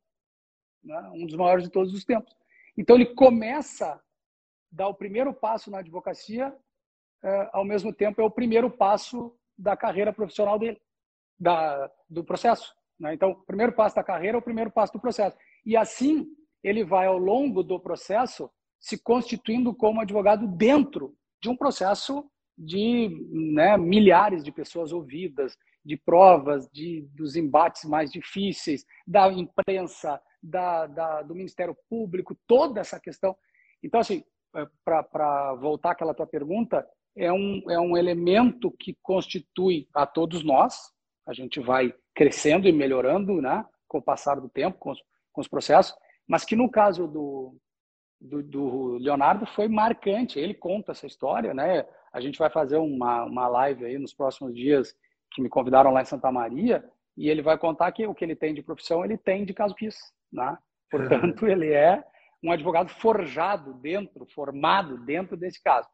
né? um dos maiores de todos os tempos. Então, ele começa a dar o primeiro passo na advocacia, é, ao mesmo tempo, é o primeiro passo da carreira profissional dele, da, do processo. Né? Então, o primeiro passo da carreira é o primeiro passo do processo. E assim, ele vai, ao longo do processo, se constituindo como advogado dentro de um processo de né, milhares de pessoas ouvidas, de provas, de, dos embates mais difíceis, da imprensa, da, da, do Ministério Público, toda essa questão. Então, assim, é, para voltar àquela tua pergunta, é um, é um elemento que constitui a todos nós, a gente vai crescendo e melhorando né, com o passar do tempo, com os, com os processos, mas que no caso do, do, do, Leonardo foi marcante. Ele conta essa história, né? A gente vai fazer uma, uma live aí nos próximos dias que me convidaram lá em Santa Maria e ele vai contar que o que ele tem de profissão ele tem de caso quis, né? Portanto, ele é um advogado forjado dentro, formado dentro desse caso.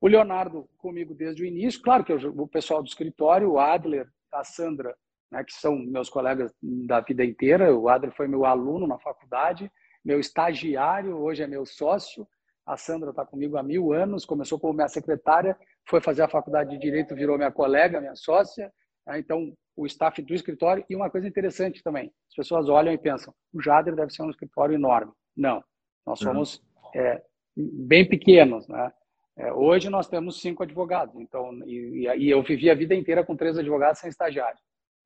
O Leonardo comigo desde o início, claro que eu, o pessoal do escritório, o Adler, a Sandra, né, que são meus colegas da vida inteira. O Adler foi meu aluno na faculdade meu estagiário, hoje é meu sócio. A Sandra está comigo há mil anos, começou como minha secretária, foi fazer a faculdade de Direito, virou minha colega, minha sócia. Né? Então, o staff do escritório. E uma coisa interessante também, as pessoas olham e pensam, o Jader deve ser um escritório enorme. Não, nós uhum. somos é, bem pequenos. Né? É, hoje nós temos cinco advogados, então e, e, eu vivi a vida inteira com três advogados sem estagiário.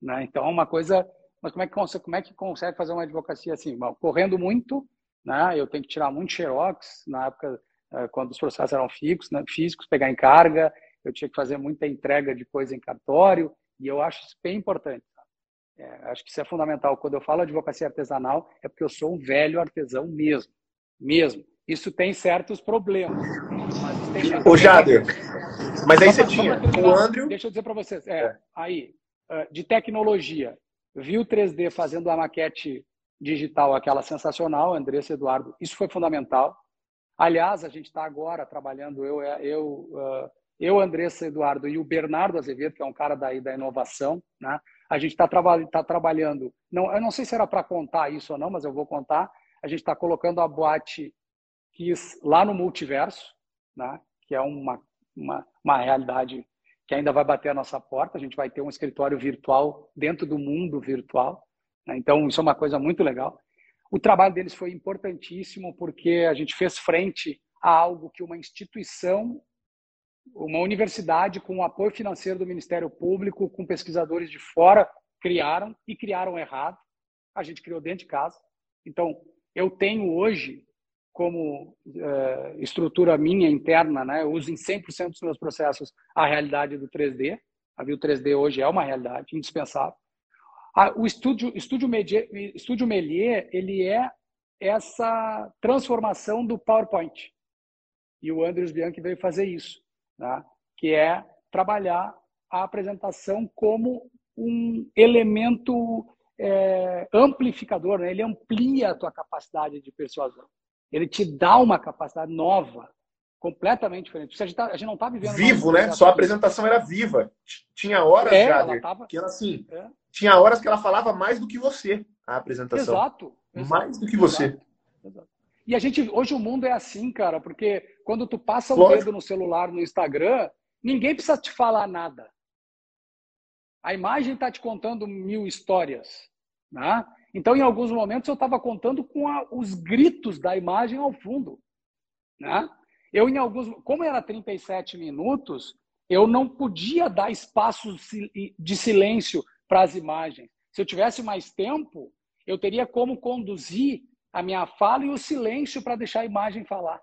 Né? Então, é uma coisa mas como é que consegue, como é que consegue fazer uma advocacia assim? Bom, correndo muito, né? Eu tenho que tirar muito xerox na época eh, quando os processos eram fixos, né? físicos, pegar em carga, eu tinha que fazer muita entrega de coisa em cartório e eu acho isso bem importante. É, acho que isso é fundamental. Quando eu falo advocacia artesanal, é porque eu sou um velho artesão mesmo, mesmo. Isso tem certos problemas. Mas Ô, Jader, mas aí você tinha o Andrew... Deixa eu dizer para vocês. É, é. Aí, eh, de tecnologia viu o 3D fazendo a maquete digital, aquela sensacional, Andressa Eduardo, isso foi fundamental. Aliás, a gente está agora trabalhando, eu, eu, uh, eu, Andressa Eduardo e o Bernardo Azevedo, que é um cara daí da inovação, né? A gente está traba tá trabalhando, não, eu não sei se era para contar isso ou não, mas eu vou contar. A gente está colocando a boate Kiss lá no multiverso, né? que é uma, uma, uma realidade que ainda vai bater a nossa porta. A gente vai ter um escritório virtual dentro do mundo virtual. Né? Então, isso é uma coisa muito legal. O trabalho deles foi importantíssimo porque a gente fez frente a algo que uma instituição, uma universidade com o apoio financeiro do Ministério Público, com pesquisadores de fora, criaram e criaram errado. A gente criou dentro de casa. Então, eu tenho hoje, como uh, estrutura minha interna, né, eu uso em 100% dos meus processos a realidade do 3D. A View 3D hoje é uma realidade indispensável. o estúdio, estúdio, Medier, estúdio Melier, ele é essa transformação do PowerPoint. E o Andrews Bianchi veio fazer isso, né? que é trabalhar a apresentação como um elemento é, amplificador, né? ele amplia a tua capacidade de persuasão. Ele te dá uma capacidade nova, completamente diferente. A gente, tá, a gente não está vivendo. Vivo, né? Sua apresentação era viva. Tinha horas, é, Jader, tava... que ela assim. É. Tinha horas que ela falava mais do que você, a apresentação. Exato. exato mais do que você. Exato, exato. E a gente, hoje o mundo é assim, cara, porque quando tu passa o Lógico. dedo no celular, no Instagram, ninguém precisa te falar nada. A imagem está te contando mil histórias. Né? Então, em alguns momentos, eu estava contando com a, os gritos da imagem ao fundo. Né? Eu, em alguns, como era 37 minutos, eu não podia dar espaço de silêncio para as imagens. Se eu tivesse mais tempo, eu teria como conduzir a minha fala e o silêncio para deixar a imagem falar.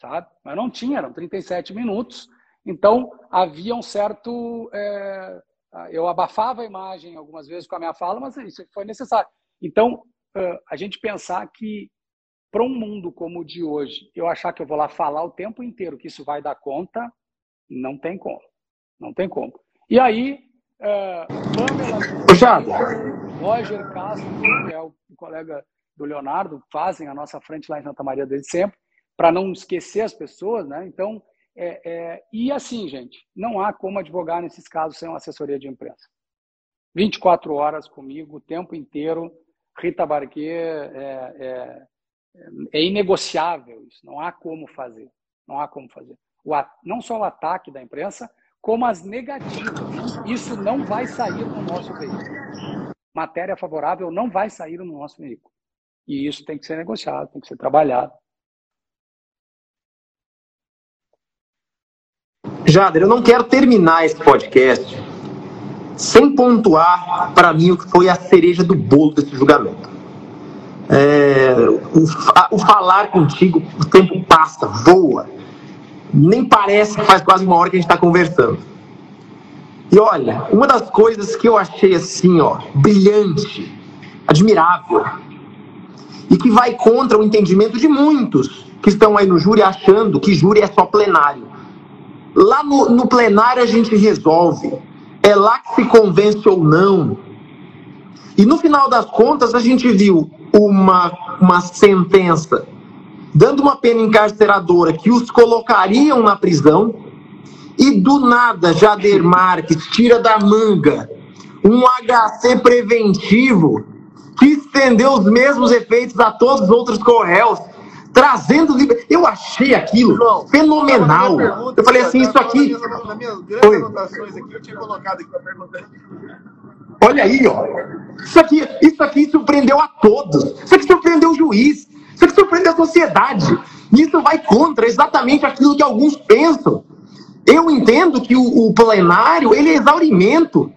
Sabe? Mas não tinha, eram 37 minutos. Então, havia um certo. É, eu abafava a imagem algumas vezes com a minha fala, mas isso foi necessário. Então, a gente pensar que para um mundo como o de hoje, eu achar que eu vou lá falar o tempo inteiro que isso vai dar conta, não tem como. Não tem como. E aí, Pamela, Roger Castro, que é o colega do Leonardo, fazem a nossa frente lá em Santa Maria desde sempre, para não esquecer as pessoas, né? Então, é, é, e assim, gente, não há como advogar nesses casos sem uma assessoria de imprensa. 24 horas comigo, o tempo inteiro. Rita Barquet é, é, é, inegociável isso. Não há como fazer. Não há como fazer. O, não só o ataque da imprensa, como as negativas. Isso não vai sair no nosso veículo. Matéria favorável não vai sair no nosso veículo. E isso tem que ser negociado, tem que ser trabalhado. Jader, eu não quero terminar esse podcast sem pontuar para mim o que foi a cereja do bolo desse julgamento. É, o, o, falar contigo, o tempo passa, voa. Nem parece que faz quase uma hora que a gente está conversando. E olha, uma das coisas que eu achei assim, ó, brilhante, admirável, e que vai contra o entendimento de muitos que estão aí no júri achando que júri é só plenário. Lá no, no plenário a gente resolve. É lá que se convence ou não. E no final das contas a gente viu uma, uma sentença dando uma pena encarceradora que os colocariam na prisão e do nada Jader Marques tira da manga um HC preventivo que estendeu os mesmos efeitos a todos os outros correios trazendo Eu achei aquilo fenomenal. Pergunta, eu falei assim, isso aqui. Oi. anotações aqui, eu tinha colocado aqui para perguntar. Olha aí, ó. Isso aqui, isso aqui surpreendeu a todos. Isso aqui surpreendeu o juiz. Isso aqui surpreendeu a sociedade. Isso vai contra exatamente aquilo que alguns pensam. Eu entendo que o, o plenário ele é exaurimento.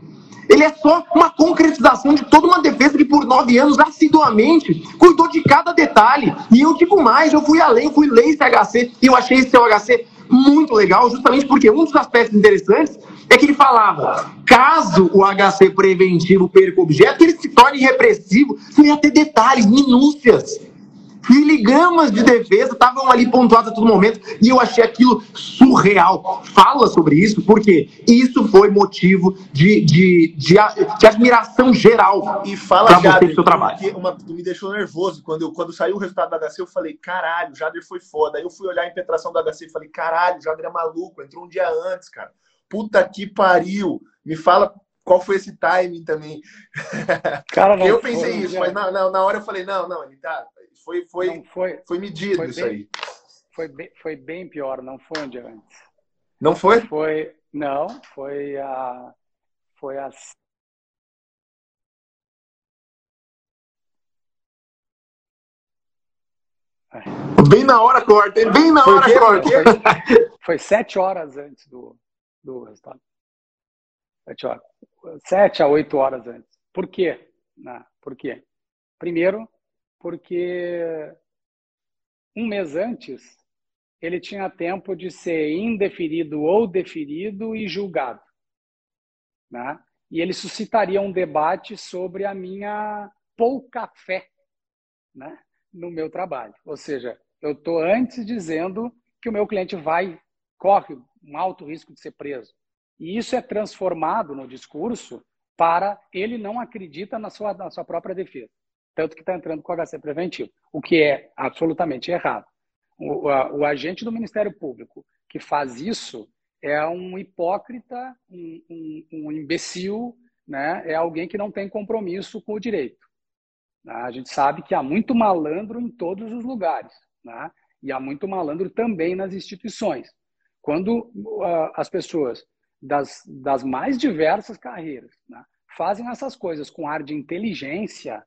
Ele é só uma concretização de toda uma defesa que por nove anos assiduamente cuidou de cada detalhe. E eu digo mais, eu fui além, fui ler esse HC e eu achei esse HC muito legal, justamente porque um dos aspectos interessantes é que ele falava, caso o HC preventivo perca o objeto, ele se torne repressivo, você ia ter detalhes, minúcias miligramas de defesa estavam ali pontuados a todo momento e eu achei aquilo surreal. Fala sobre isso, porque isso foi motivo de, de, de, de admiração geral e fala pra Jader, você seu trabalho. Uma, tu me deixou nervoso quando, eu, quando saiu o resultado da HC, eu falei, caralho, o Jader foi foda. Aí eu fui olhar a impetração da HC e falei, caralho, o Jader é maluco, entrou um dia antes, cara. Puta que pariu. Me fala qual foi esse timing também. Cara, não, eu pensei foi, isso, já... mas na, na, na, hora eu falei, não, não, ele tá. Foi, foi, foi, foi medido foi isso bem, aí. Foi bem, foi bem pior, não foi um dia antes. Não foi? Foi, não, foi a. Foi a. Bem na hora corta, bem na hora corta. Foi, foi sete horas antes do, do resultado. Sete horas sete a oito horas antes. Por quê? Por quê? Primeiro, porque um mês antes ele tinha tempo de ser indeferido ou deferido e julgado. Né? E ele suscitaria um debate sobre a minha pouca fé né? no meu trabalho. Ou seja, eu estou antes dizendo que o meu cliente vai, corre um alto risco de ser preso. E isso é transformado no discurso para ele não acredita na sua, na sua própria defesa. Tanto que está entrando com o HC preventivo, o que é absolutamente errado. O, a, o agente do Ministério Público que faz isso é um hipócrita, um, um, um imbecil, né? é alguém que não tem compromisso com o direito. Né? A gente sabe que há muito malandro em todos os lugares, né? e há muito malandro também nas instituições. Quando uh, as pessoas das, das mais diversas carreiras né, fazem essas coisas com ar de inteligência,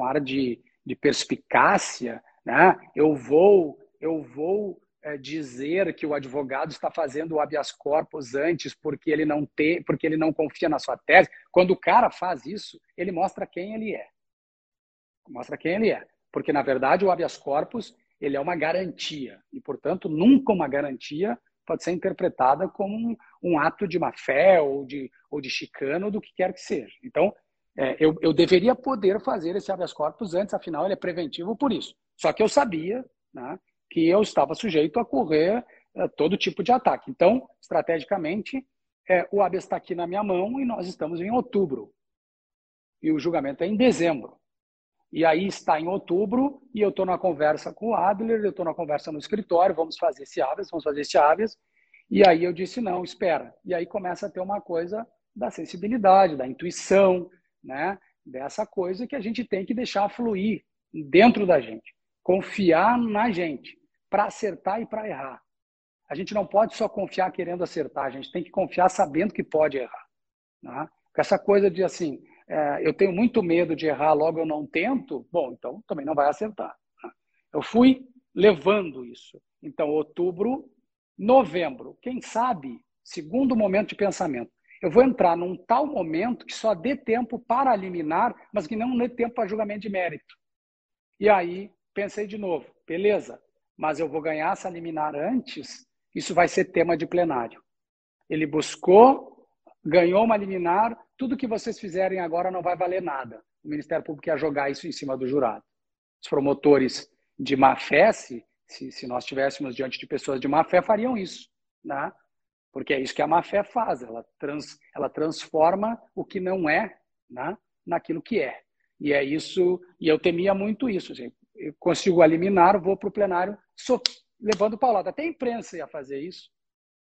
com ar de, de perspicácia, né? eu vou eu vou é, dizer que o advogado está fazendo o habeas corpus antes porque ele não tem, porque ele não confia na sua tese. Quando o cara faz isso, ele mostra quem ele é. Mostra quem ele é, porque na verdade o habeas corpus ele é uma garantia e, portanto, nunca uma garantia pode ser interpretada como um, um ato de má fé ou de, ou de chicano, do que quer que seja. Então, é, eu, eu deveria poder fazer esse habeas corpus antes, afinal, ele é preventivo por isso. Só que eu sabia né, que eu estava sujeito a correr é, todo tipo de ataque. Então, estrategicamente, é, o habeas está aqui na minha mão e nós estamos em outubro. E o julgamento é em dezembro. E aí está em outubro e eu estou na conversa com o Adler, eu estou na conversa no escritório, vamos fazer esse habeas, vamos fazer esse habeas. E aí eu disse, não, espera. E aí começa a ter uma coisa da sensibilidade, da intuição, né? dessa coisa que a gente tem que deixar fluir dentro da gente. Confiar na gente para acertar e para errar. A gente não pode só confiar querendo acertar, a gente tem que confiar sabendo que pode errar. Né? Essa coisa de assim, é, eu tenho muito medo de errar, logo eu não tento, bom, então também não vai acertar. Né? Eu fui levando isso. Então, outubro, novembro, quem sabe, segundo momento de pensamento, eu vou entrar num tal momento que só dê tempo para eliminar, mas que não dê tempo para julgamento de mérito. E aí, pensei de novo, beleza, mas eu vou ganhar essa liminar antes, isso vai ser tema de plenário. Ele buscou, ganhou uma liminar, tudo que vocês fizerem agora não vai valer nada. O Ministério Público ia jogar isso em cima do jurado. Os promotores de má fé, se, se nós estivéssemos diante de pessoas de má fé, fariam isso. Né? Porque é isso que a má fé faz. Ela, trans, ela transforma o que não é né, naquilo que é. E é isso, e eu temia muito isso. Assim, eu consigo eliminar, vou para o plenário, sou, levando paulada. Até a imprensa ia fazer isso.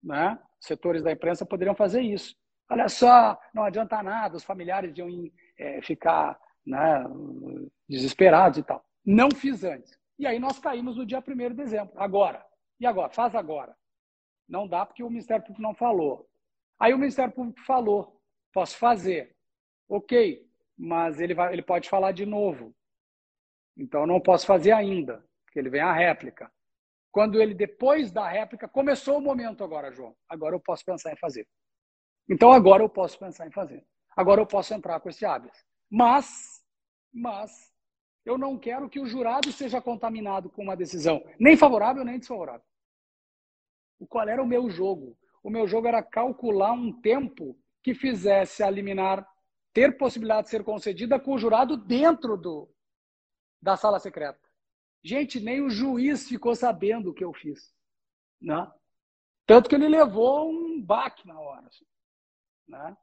Né? Setores da imprensa poderiam fazer isso. Olha só, não adianta nada, os familiares iam é, ficar né, desesperados e tal. Não fiz antes. E aí nós caímos no dia 1 de dezembro. Agora. E agora? Faz agora. Não dá porque o Ministério Público não falou. Aí o Ministério Público falou. Posso fazer. Ok, mas ele, vai, ele pode falar de novo. Então não posso fazer ainda, porque ele vem a réplica. Quando ele, depois da réplica, começou o momento agora, João. Agora eu posso pensar em fazer. Então agora eu posso pensar em fazer. Agora eu posso entrar com esse habeas. Mas, mas, eu não quero que o jurado seja contaminado com uma decisão nem favorável nem desfavorável. Qual era o meu jogo? O meu jogo era calcular um tempo que fizesse a liminar ter possibilidade de ser concedida com o jurado dentro do, da sala secreta. Gente, nem o juiz ficou sabendo o que eu fiz. Né? Tanto que ele levou um baque na hora. Assim né?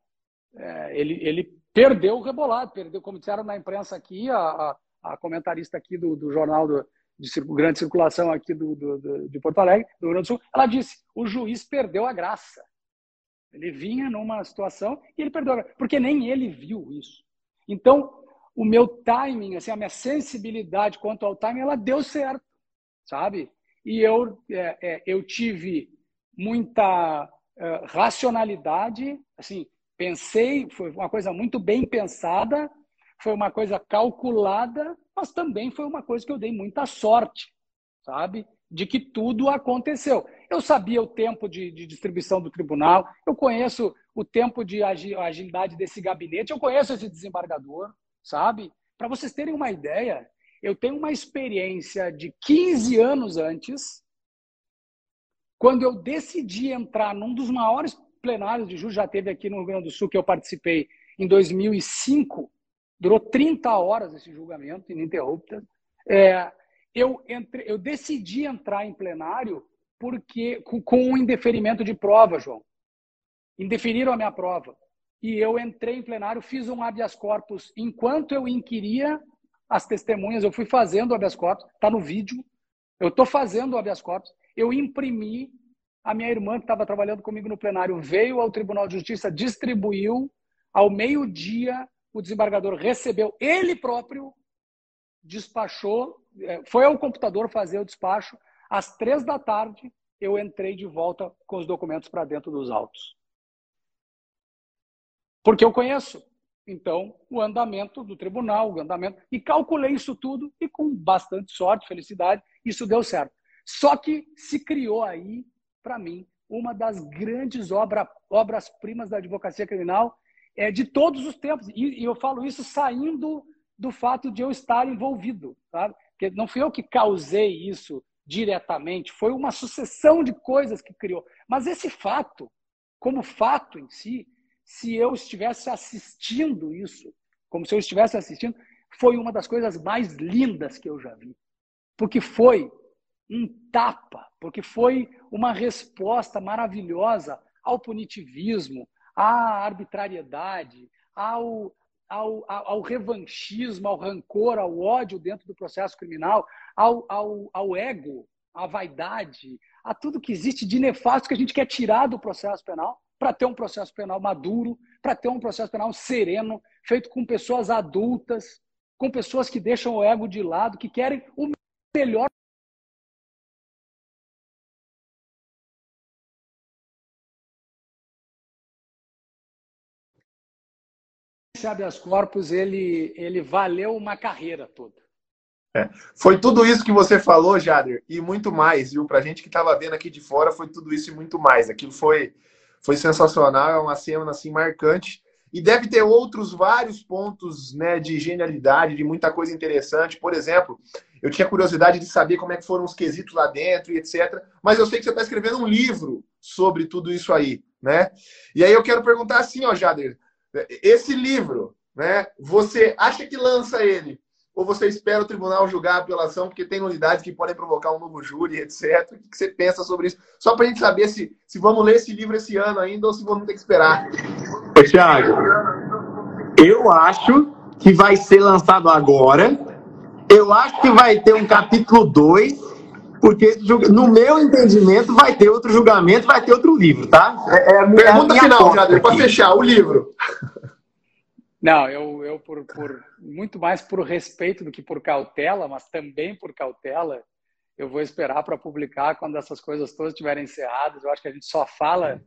É, ele, ele perdeu o rebolado, perdeu, como disseram na imprensa aqui, a, a, a comentarista aqui do, do jornal do, de grande circulação aqui do, do, do, de Porto Alegre, do Rio Grande do Sul, ela disse: o juiz perdeu a graça. Ele vinha numa situação e ele perdeu a graça, porque nem ele viu isso. Então, o meu timing, assim, a minha sensibilidade quanto ao timing, ela deu certo, sabe? E eu, é, é, eu tive muita uh, racionalidade, assim, pensei, foi uma coisa muito bem pensada, foi uma coisa calculada, mas também foi uma coisa que eu dei muita sorte, sabe? De que tudo aconteceu. Eu sabia o tempo de, de distribuição do tribunal, eu conheço o tempo de agilidade desse gabinete, eu conheço esse desembargador, sabe? Para vocês terem uma ideia, eu tenho uma experiência de 15 anos antes, quando eu decidi entrar num dos maiores plenários de juros, já teve aqui no Rio Grande do Sul, que eu participei em 2005, durou 30 horas esse julgamento, ininterrupto. É, eu, entre, eu decidi entrar em plenário porque com, com um indeferimento de prova, João. Indeferiram a minha prova. E eu entrei em plenário, fiz um habeas corpus. Enquanto eu inquiria as testemunhas, eu fui fazendo o habeas corpus, está no vídeo. Eu estou fazendo o habeas corpus. Eu imprimi, a minha irmã, que estava trabalhando comigo no plenário, veio ao Tribunal de Justiça, distribuiu. Ao meio-dia, o desembargador recebeu, ele próprio despachou, é, foi ao computador fazer o despacho. Às três da tarde, eu entrei de volta com os documentos para dentro dos autos. Porque eu conheço, então, o andamento do tribunal, o andamento, e calculei isso tudo e com bastante sorte, felicidade, isso deu certo. Só que se criou aí, para mim, uma das grandes obra, obras-primas da advocacia criminal é, de todos os tempos. E, e, eu falo isso saindo do fato de eu estar envolvido, sabe? Porque não fui eu que causei isso diretamente, foi uma sucessão de coisas que criou. Mas esse fato, como fato em si, se eu estivesse assistindo isso, como se eu estivesse assistindo, foi uma das coisas mais lindas que eu já vi. Porque foi um tapa, porque foi uma resposta maravilhosa ao punitivismo, à arbitrariedade, ao, ao, ao, revanchismo, ao rancor, ao ódio dentro do processo criminal, ao, ao, ao ego, à vaidade, a tudo que existe de nefasto que a gente quer tirar do processo penal para ter um processo penal maduro, para ter um processo penal sereno, feito com pessoas adultas, com pessoas que deixam o ego de lado, que querem o melhor esse habeas corpus ele, ele valeu uma carreira toda. É. Foi tudo isso que você falou, Jader, e muito mais, viu? Pra gente que estava vendo aqui de fora, foi tudo isso e muito mais. Aquilo foi, foi sensacional, é uma cena assim marcante. E deve ter outros vários pontos né, de genialidade, de muita coisa interessante. Por exemplo, eu tinha curiosidade de saber como é que foram os quesitos lá dentro e etc. Mas eu sei que você está escrevendo um livro sobre tudo isso aí, né? E aí eu quero perguntar assim, ó, Jader, esse livro, né? Você acha que lança ele? Ou você espera o tribunal julgar a apelação, porque tem unidades que podem provocar um novo júri, etc. O que você pensa sobre isso? Só para a gente saber se, se vamos ler esse livro esse ano ainda ou se vamos ter que esperar. Ô, Thiago, eu acho que vai ser lançado agora. Eu acho que vai ter um capítulo 2 porque no meu entendimento vai ter outro julgamento, vai ter outro livro, tá? É, é minha, Pergunta a final, Jader, para fechar, o livro. Não, eu, eu por, por, muito mais por respeito do que por cautela, mas também por cautela, eu vou esperar para publicar quando essas coisas todas estiverem encerradas. Eu acho que a gente só fala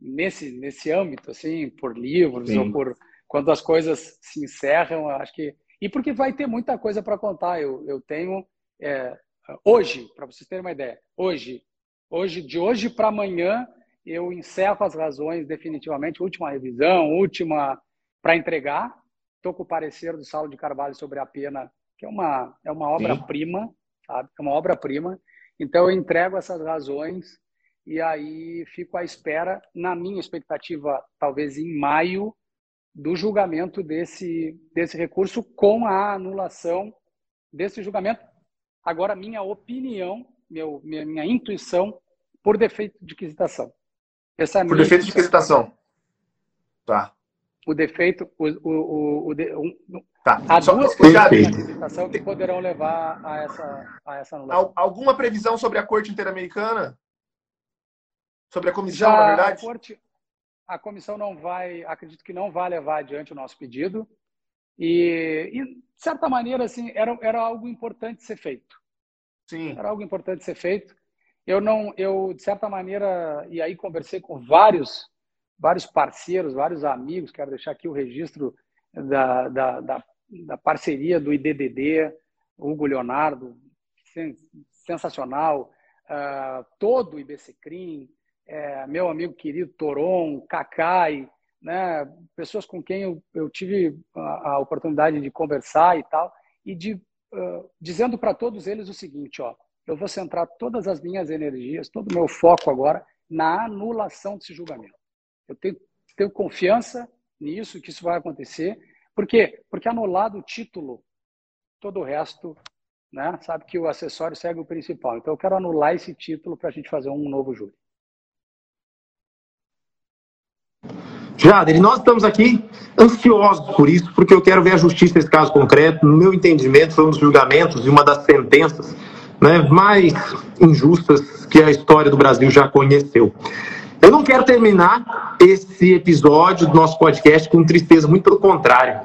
nesse nesse âmbito, assim, por livros Sim. ou por quando as coisas se encerram. Eu acho que e porque vai ter muita coisa para contar. Eu, eu tenho é, Hoje, para vocês terem uma ideia, hoje, hoje de hoje para amanhã, eu encerro as razões definitivamente, última revisão, última para entregar. Estou com o parecer do Saulo de Carvalho sobre a pena, que é uma, é uma obra-prima, sabe? É uma obra-prima. Então, eu entrego essas razões e aí fico à espera, na minha expectativa, talvez em maio, do julgamento desse, desse recurso com a anulação desse julgamento Agora, minha opinião, meu, minha, minha intuição, por defeito de quisitação. Essa é por defeito intuição. de quisitação. Tá. O defeito, o, o, o, o de, um, tá. há Só duas questões de quisitação que poderão levar a essa, a essa anulação. Alguma previsão sobre a Corte Interamericana? Sobre a comissão, Já na verdade? A, corte, a comissão não vai, acredito que não vai levar adiante o nosso pedido. E, e, de certa maneira, assim, era, era algo importante ser feito. Sim. Era algo importante ser feito. Eu não, eu de certa maneira, e aí conversei com vários, vários parceiros, vários amigos. Quero deixar aqui o registro da, da, da, da parceria do IDDD, Hugo Leonardo, sensacional. Uh, todo o IBCCRIM, é, meu amigo querido Toron, Cacai, né, pessoas com quem eu, eu tive a, a, oportunidade de conversar e tal, e de uh, dizendo para todos eles o seguinte, ó, eu vou centrar todas as minhas energias, todo o meu foco agora na anulação desse julgamento. Eu tenho, tenho confiança nisso, que isso vai acontecer. Por quê? Porque anulado o título, todo o resto, né, sabe que o acessório segue o principal. Então eu quero anular esse título para a gente fazer um novo júri. Jader, nós estamos aqui ansiosos por isso, porque eu quero ver a justiça nesse caso concreto. No meu entendimento, foi um dos julgamentos e uma das sentenças né, mais injustas que a história do Brasil já conheceu. Eu não quero terminar esse episódio do nosso podcast com tristeza, muito pelo contrário.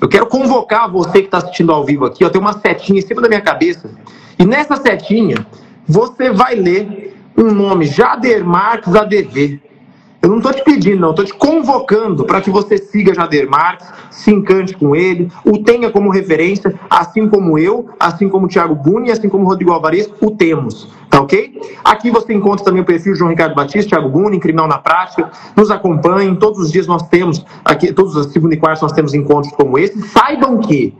Eu quero convocar você que está assistindo ao vivo aqui, ó, tem uma setinha em cima da minha cabeça, e nessa setinha você vai ler um nome, Jader Marques ADV. Eu não estou te pedindo, não, estou te convocando para que você siga Jader Marques, se encante com ele, o tenha como referência, assim como eu, assim como o Thiago Buni, assim como o Rodrigo Alvarez, o temos. Tá ok? Aqui você encontra também o perfil João Ricardo Batista, Thiago Buni, Criminal na Prática. Nos acompanhem, todos os dias nós temos, aqui, todos os segundos e quartos nós temos encontros como esse. Saibam que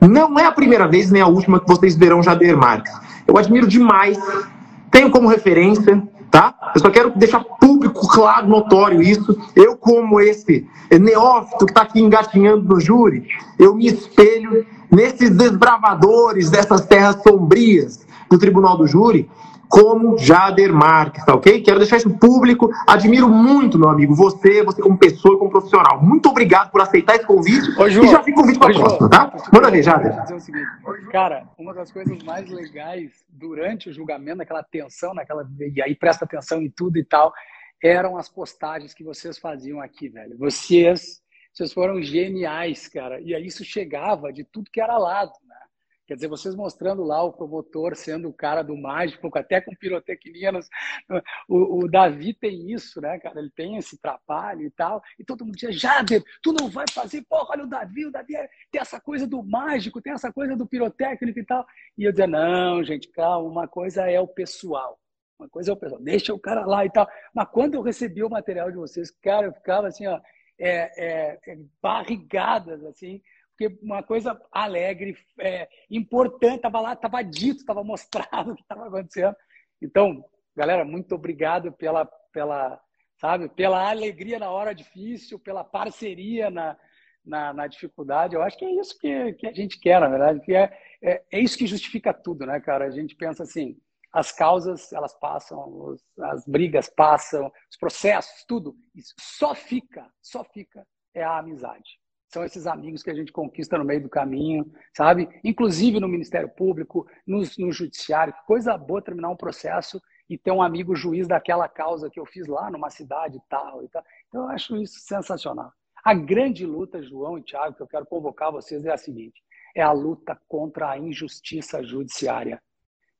não é a primeira vez nem a última que vocês verão Jader Marques. Eu admiro demais, tenho como referência, tá? Eu só quero deixar público, claro, notório isso. Eu, como esse neófito que está aqui engatinhando no júri, eu me espelho nesses desbravadores dessas terras sombrias do Tribunal do Júri, como Jader Marques, tá ok? Quero deixar isso público. Admiro muito, meu amigo, você, você como pessoa e como profissional. Muito obrigado por aceitar esse convite. Ô, João, e já fica convite para a próxima, tá? Manda ver, Jader. Cara, uma das coisas mais legais durante o julgamento, naquela tensão, naquela. E aí presta atenção em tudo e tal, eram as postagens que vocês faziam aqui, velho. Vocês, vocês foram geniais, cara. E aí isso chegava de tudo que era lado, né? Quer dizer, vocês mostrando lá o promotor sendo o cara do mágico, até com pirotecnia. O, o, Davi tem isso, né, cara? Ele tem esse trabalho e tal. E todo mundo dizia, Jader, tu não vai fazer? Porra, olha o Davi, o Davi é, tem essa coisa do mágico, tem essa coisa do pirotécnico e tal. E eu dizia, não, gente, calma, uma coisa é o pessoal. Uma coisa é o pessoal, deixa o cara lá e tal. Mas quando eu recebi o material de vocês, cara, eu ficava assim, ó, é, é, é barrigadas, assim, porque uma coisa alegre, é, importante, estava lá, estava dito, estava mostrado o que estava acontecendo. Então, galera, muito obrigado pela, pela, sabe, pela alegria na hora difícil, pela parceria na, na, na dificuldade. Eu acho que é isso que, que a gente quer, na verdade, que é, é, é isso que justifica tudo, né, cara? A gente pensa assim, as causas, elas passam, os, as brigas passam, os processos, tudo. Isso só fica, só fica é a amizade são esses amigos que a gente conquista no meio do caminho, sabe? Inclusive no Ministério Público, no, no Judiciário. Coisa boa terminar um processo e ter um amigo juiz daquela causa que eu fiz lá numa cidade tal e tal. Então, eu acho isso sensacional. A grande luta, João e Tiago, que eu quero convocar vocês é a seguinte: é a luta contra a injustiça judiciária.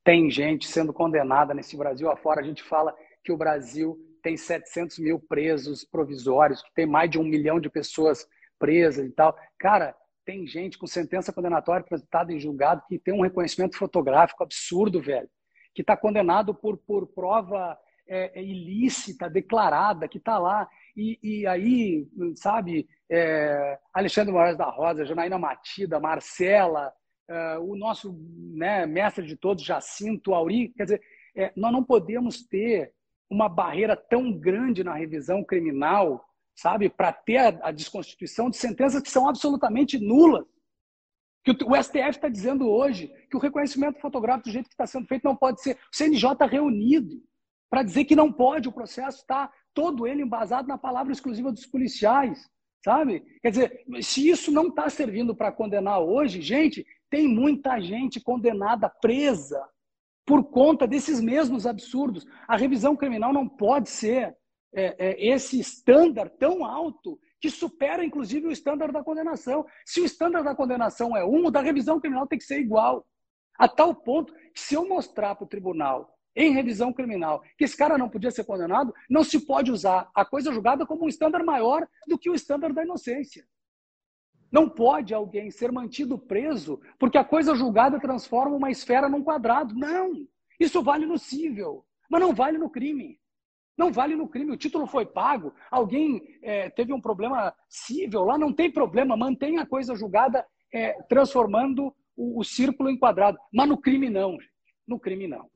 Tem gente sendo condenada nesse Brasil afora. A gente fala que o Brasil tem 700 mil presos provisórios, que tem mais de um milhão de pessoas presa e tal. Cara, tem gente com sentença condenatória apresentada em julgado que tem um reconhecimento fotográfico absurdo, velho, que está condenado por, por prova é, é ilícita, declarada, que está lá. E, e, aí, sabe, é, Alexandre Moraes da Rosa, Janaína Matida, Marcela, é, o nosso né, mestre de todos, Jacinto, Auri, quer dizer, é, nós não podemos ter uma barreira tão grande na revisão criminal sabe, para ter a, a, desconstituição de sentenças que são absolutamente nulas. Que o, o STF está dizendo hoje que o reconhecimento fotográfico do jeito que está sendo feito não pode ser. O CNJ está reunido para dizer que não pode, o processo está todo ele embasado na palavra exclusiva dos policiais, sabe? Quer dizer, se isso não está servindo para condenar hoje, gente, tem muita gente condenada, presa, por conta desses mesmos absurdos. A revisão criminal não pode ser é, é, esse estándar tão alto que supera, inclusive, o estándar da condenação. Se o estándar da condenação é um, o da revisão criminal tem que ser igual. A tal ponto que, se eu mostrar para o tribunal, em revisão criminal, que esse cara não podia ser condenado, não se pode usar a coisa julgada como um estándar maior do que o estándar da inocência. Não pode alguém ser mantido preso porque a coisa julgada transforma uma esfera num quadrado. Não! Isso vale no cível, mas não vale no crime. Não vale no crime. O título foi pago, alguém é, teve um problema cível lá, não tem problema, mantém a coisa julgada, é, transformando o, o círculo enquadrado. Mas no crime não, gente. no crime não.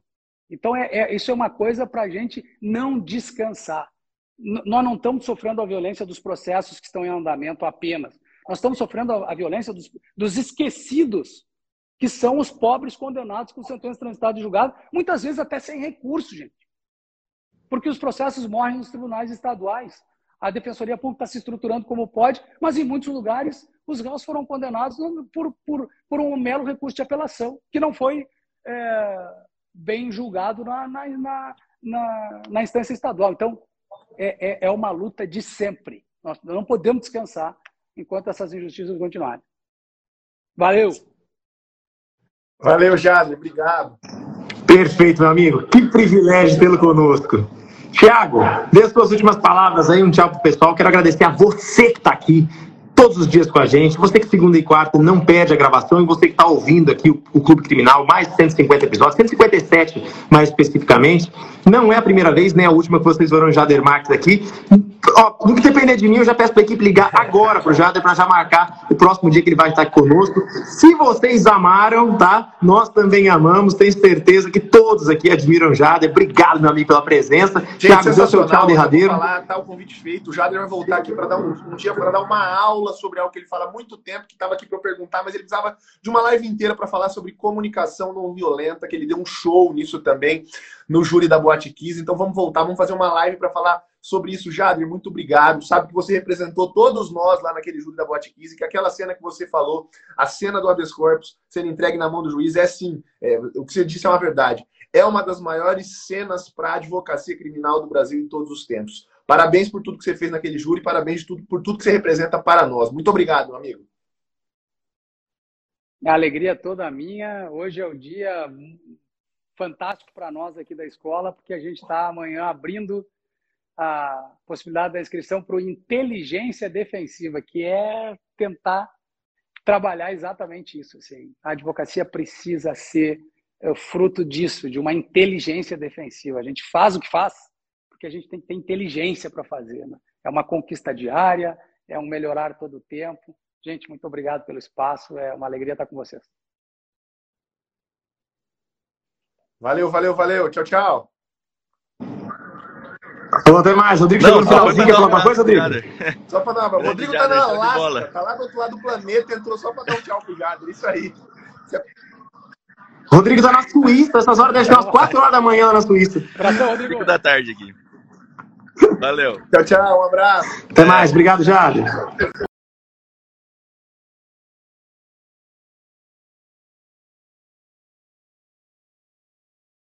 Então, é, é, isso é uma coisa para a gente não descansar. N nós não estamos sofrendo a violência dos processos que estão em andamento apenas. Nós estamos sofrendo a, a violência dos, dos, esquecidos, que são os pobres condenados com sentença transitada e julgada, muitas vezes até sem recurso, gente. Porque os processos morrem nos tribunais estaduais. A Defensoria Pública está se estruturando como pode, mas em muitos lugares os réus foram condenados por, por, por um mero recurso de apelação, que não foi é, bem julgado na, na, na, na, na instância estadual. Então, é, é, é, uma luta de sempre. Nós não podemos descansar enquanto essas injustiças continuarem. Valeu! Valeu, Jader. Obrigado. Perfeito, meu amigo. Que privilégio tê-lo conosco. Tiago, dê as suas últimas palavras aí, um tchau pro pessoal. Quero agradecer a você que está aqui todos os dias com a gente. Você que segunda e quarta não perde a gravação e você que está ouvindo aqui o, o, Clube Criminal, mais de 150 episódios, 157 mais especificamente. Não é a primeira vez, nem a última que vocês foram Jader Marques aqui. Ó, no que depender de mim, eu já peço para a equipe ligar agora para o Jader para já marcar o próximo dia que ele vai estar conosco. Se vocês amaram, tá? Nós também amamos. Tenho certeza que todos aqui admiram o Jader. Obrigado, meu amigo, pela presença. Tiago, dê o seu tchau derradeiro. Falar, tá o convite feito. O Jader vai voltar aqui para dar um, um dia para dar uma aula sobre algo que ele fala há muito tempo, que estava aqui para eu perguntar, mas ele precisava de uma live inteira para falar sobre comunicação não violenta, que ele deu um show nisso também no júri da Boate Kiss. Então vamos voltar, vamos fazer uma live para falar sobre isso. Jader, muito obrigado. Sabe que você representou todos nós lá naquele júri da Boate Kiss, que aquela cena que você falou, a cena do habeas corpus sendo entregue na mão do juiz, é sim, é, o que você disse é uma verdade. É uma das maiores cenas para a advocacia criminal do Brasil em todos os tempos. Parabéns por tudo que você fez naquele júri, parabéns por tudo que você representa para nós. Muito obrigado, meu amigo. A alegria toda minha. Hoje é o dia fantástico para nós aqui da escola, porque a gente está amanhã abrindo a possibilidade da inscrição para o inteligência defensiva, que é tentar trabalhar exatamente isso. Assim. A advocacia precisa ser é, fruto disso, de uma inteligência defensiva. A gente faz o que faz porque a gente tem que ter inteligência para fazer. Né? É uma conquista diária, é um melhorar todo o tempo. Gente, muito obrigado pelo espaço, é uma alegria estar com vocês. Valeu, valeu, valeu. Tchau, tchau. Falou até mais. Rodrigo chegou no finalzinho. Quer falar uma coisa, Rodrigo? Só para dar uma. Rodrigo tá na Alasca, tá lá do outro lado do planeta, entrou só para dar um tchau pro Jader. Isso aí. Rodrigo tá na Suíça, essas horas deve ser umas 4 horas da manhã na Suíça. Rodrigo. 5 da tarde aqui. Valeu. Tchau, tchau. Um abraço. Até mais. Obrigado, Jade.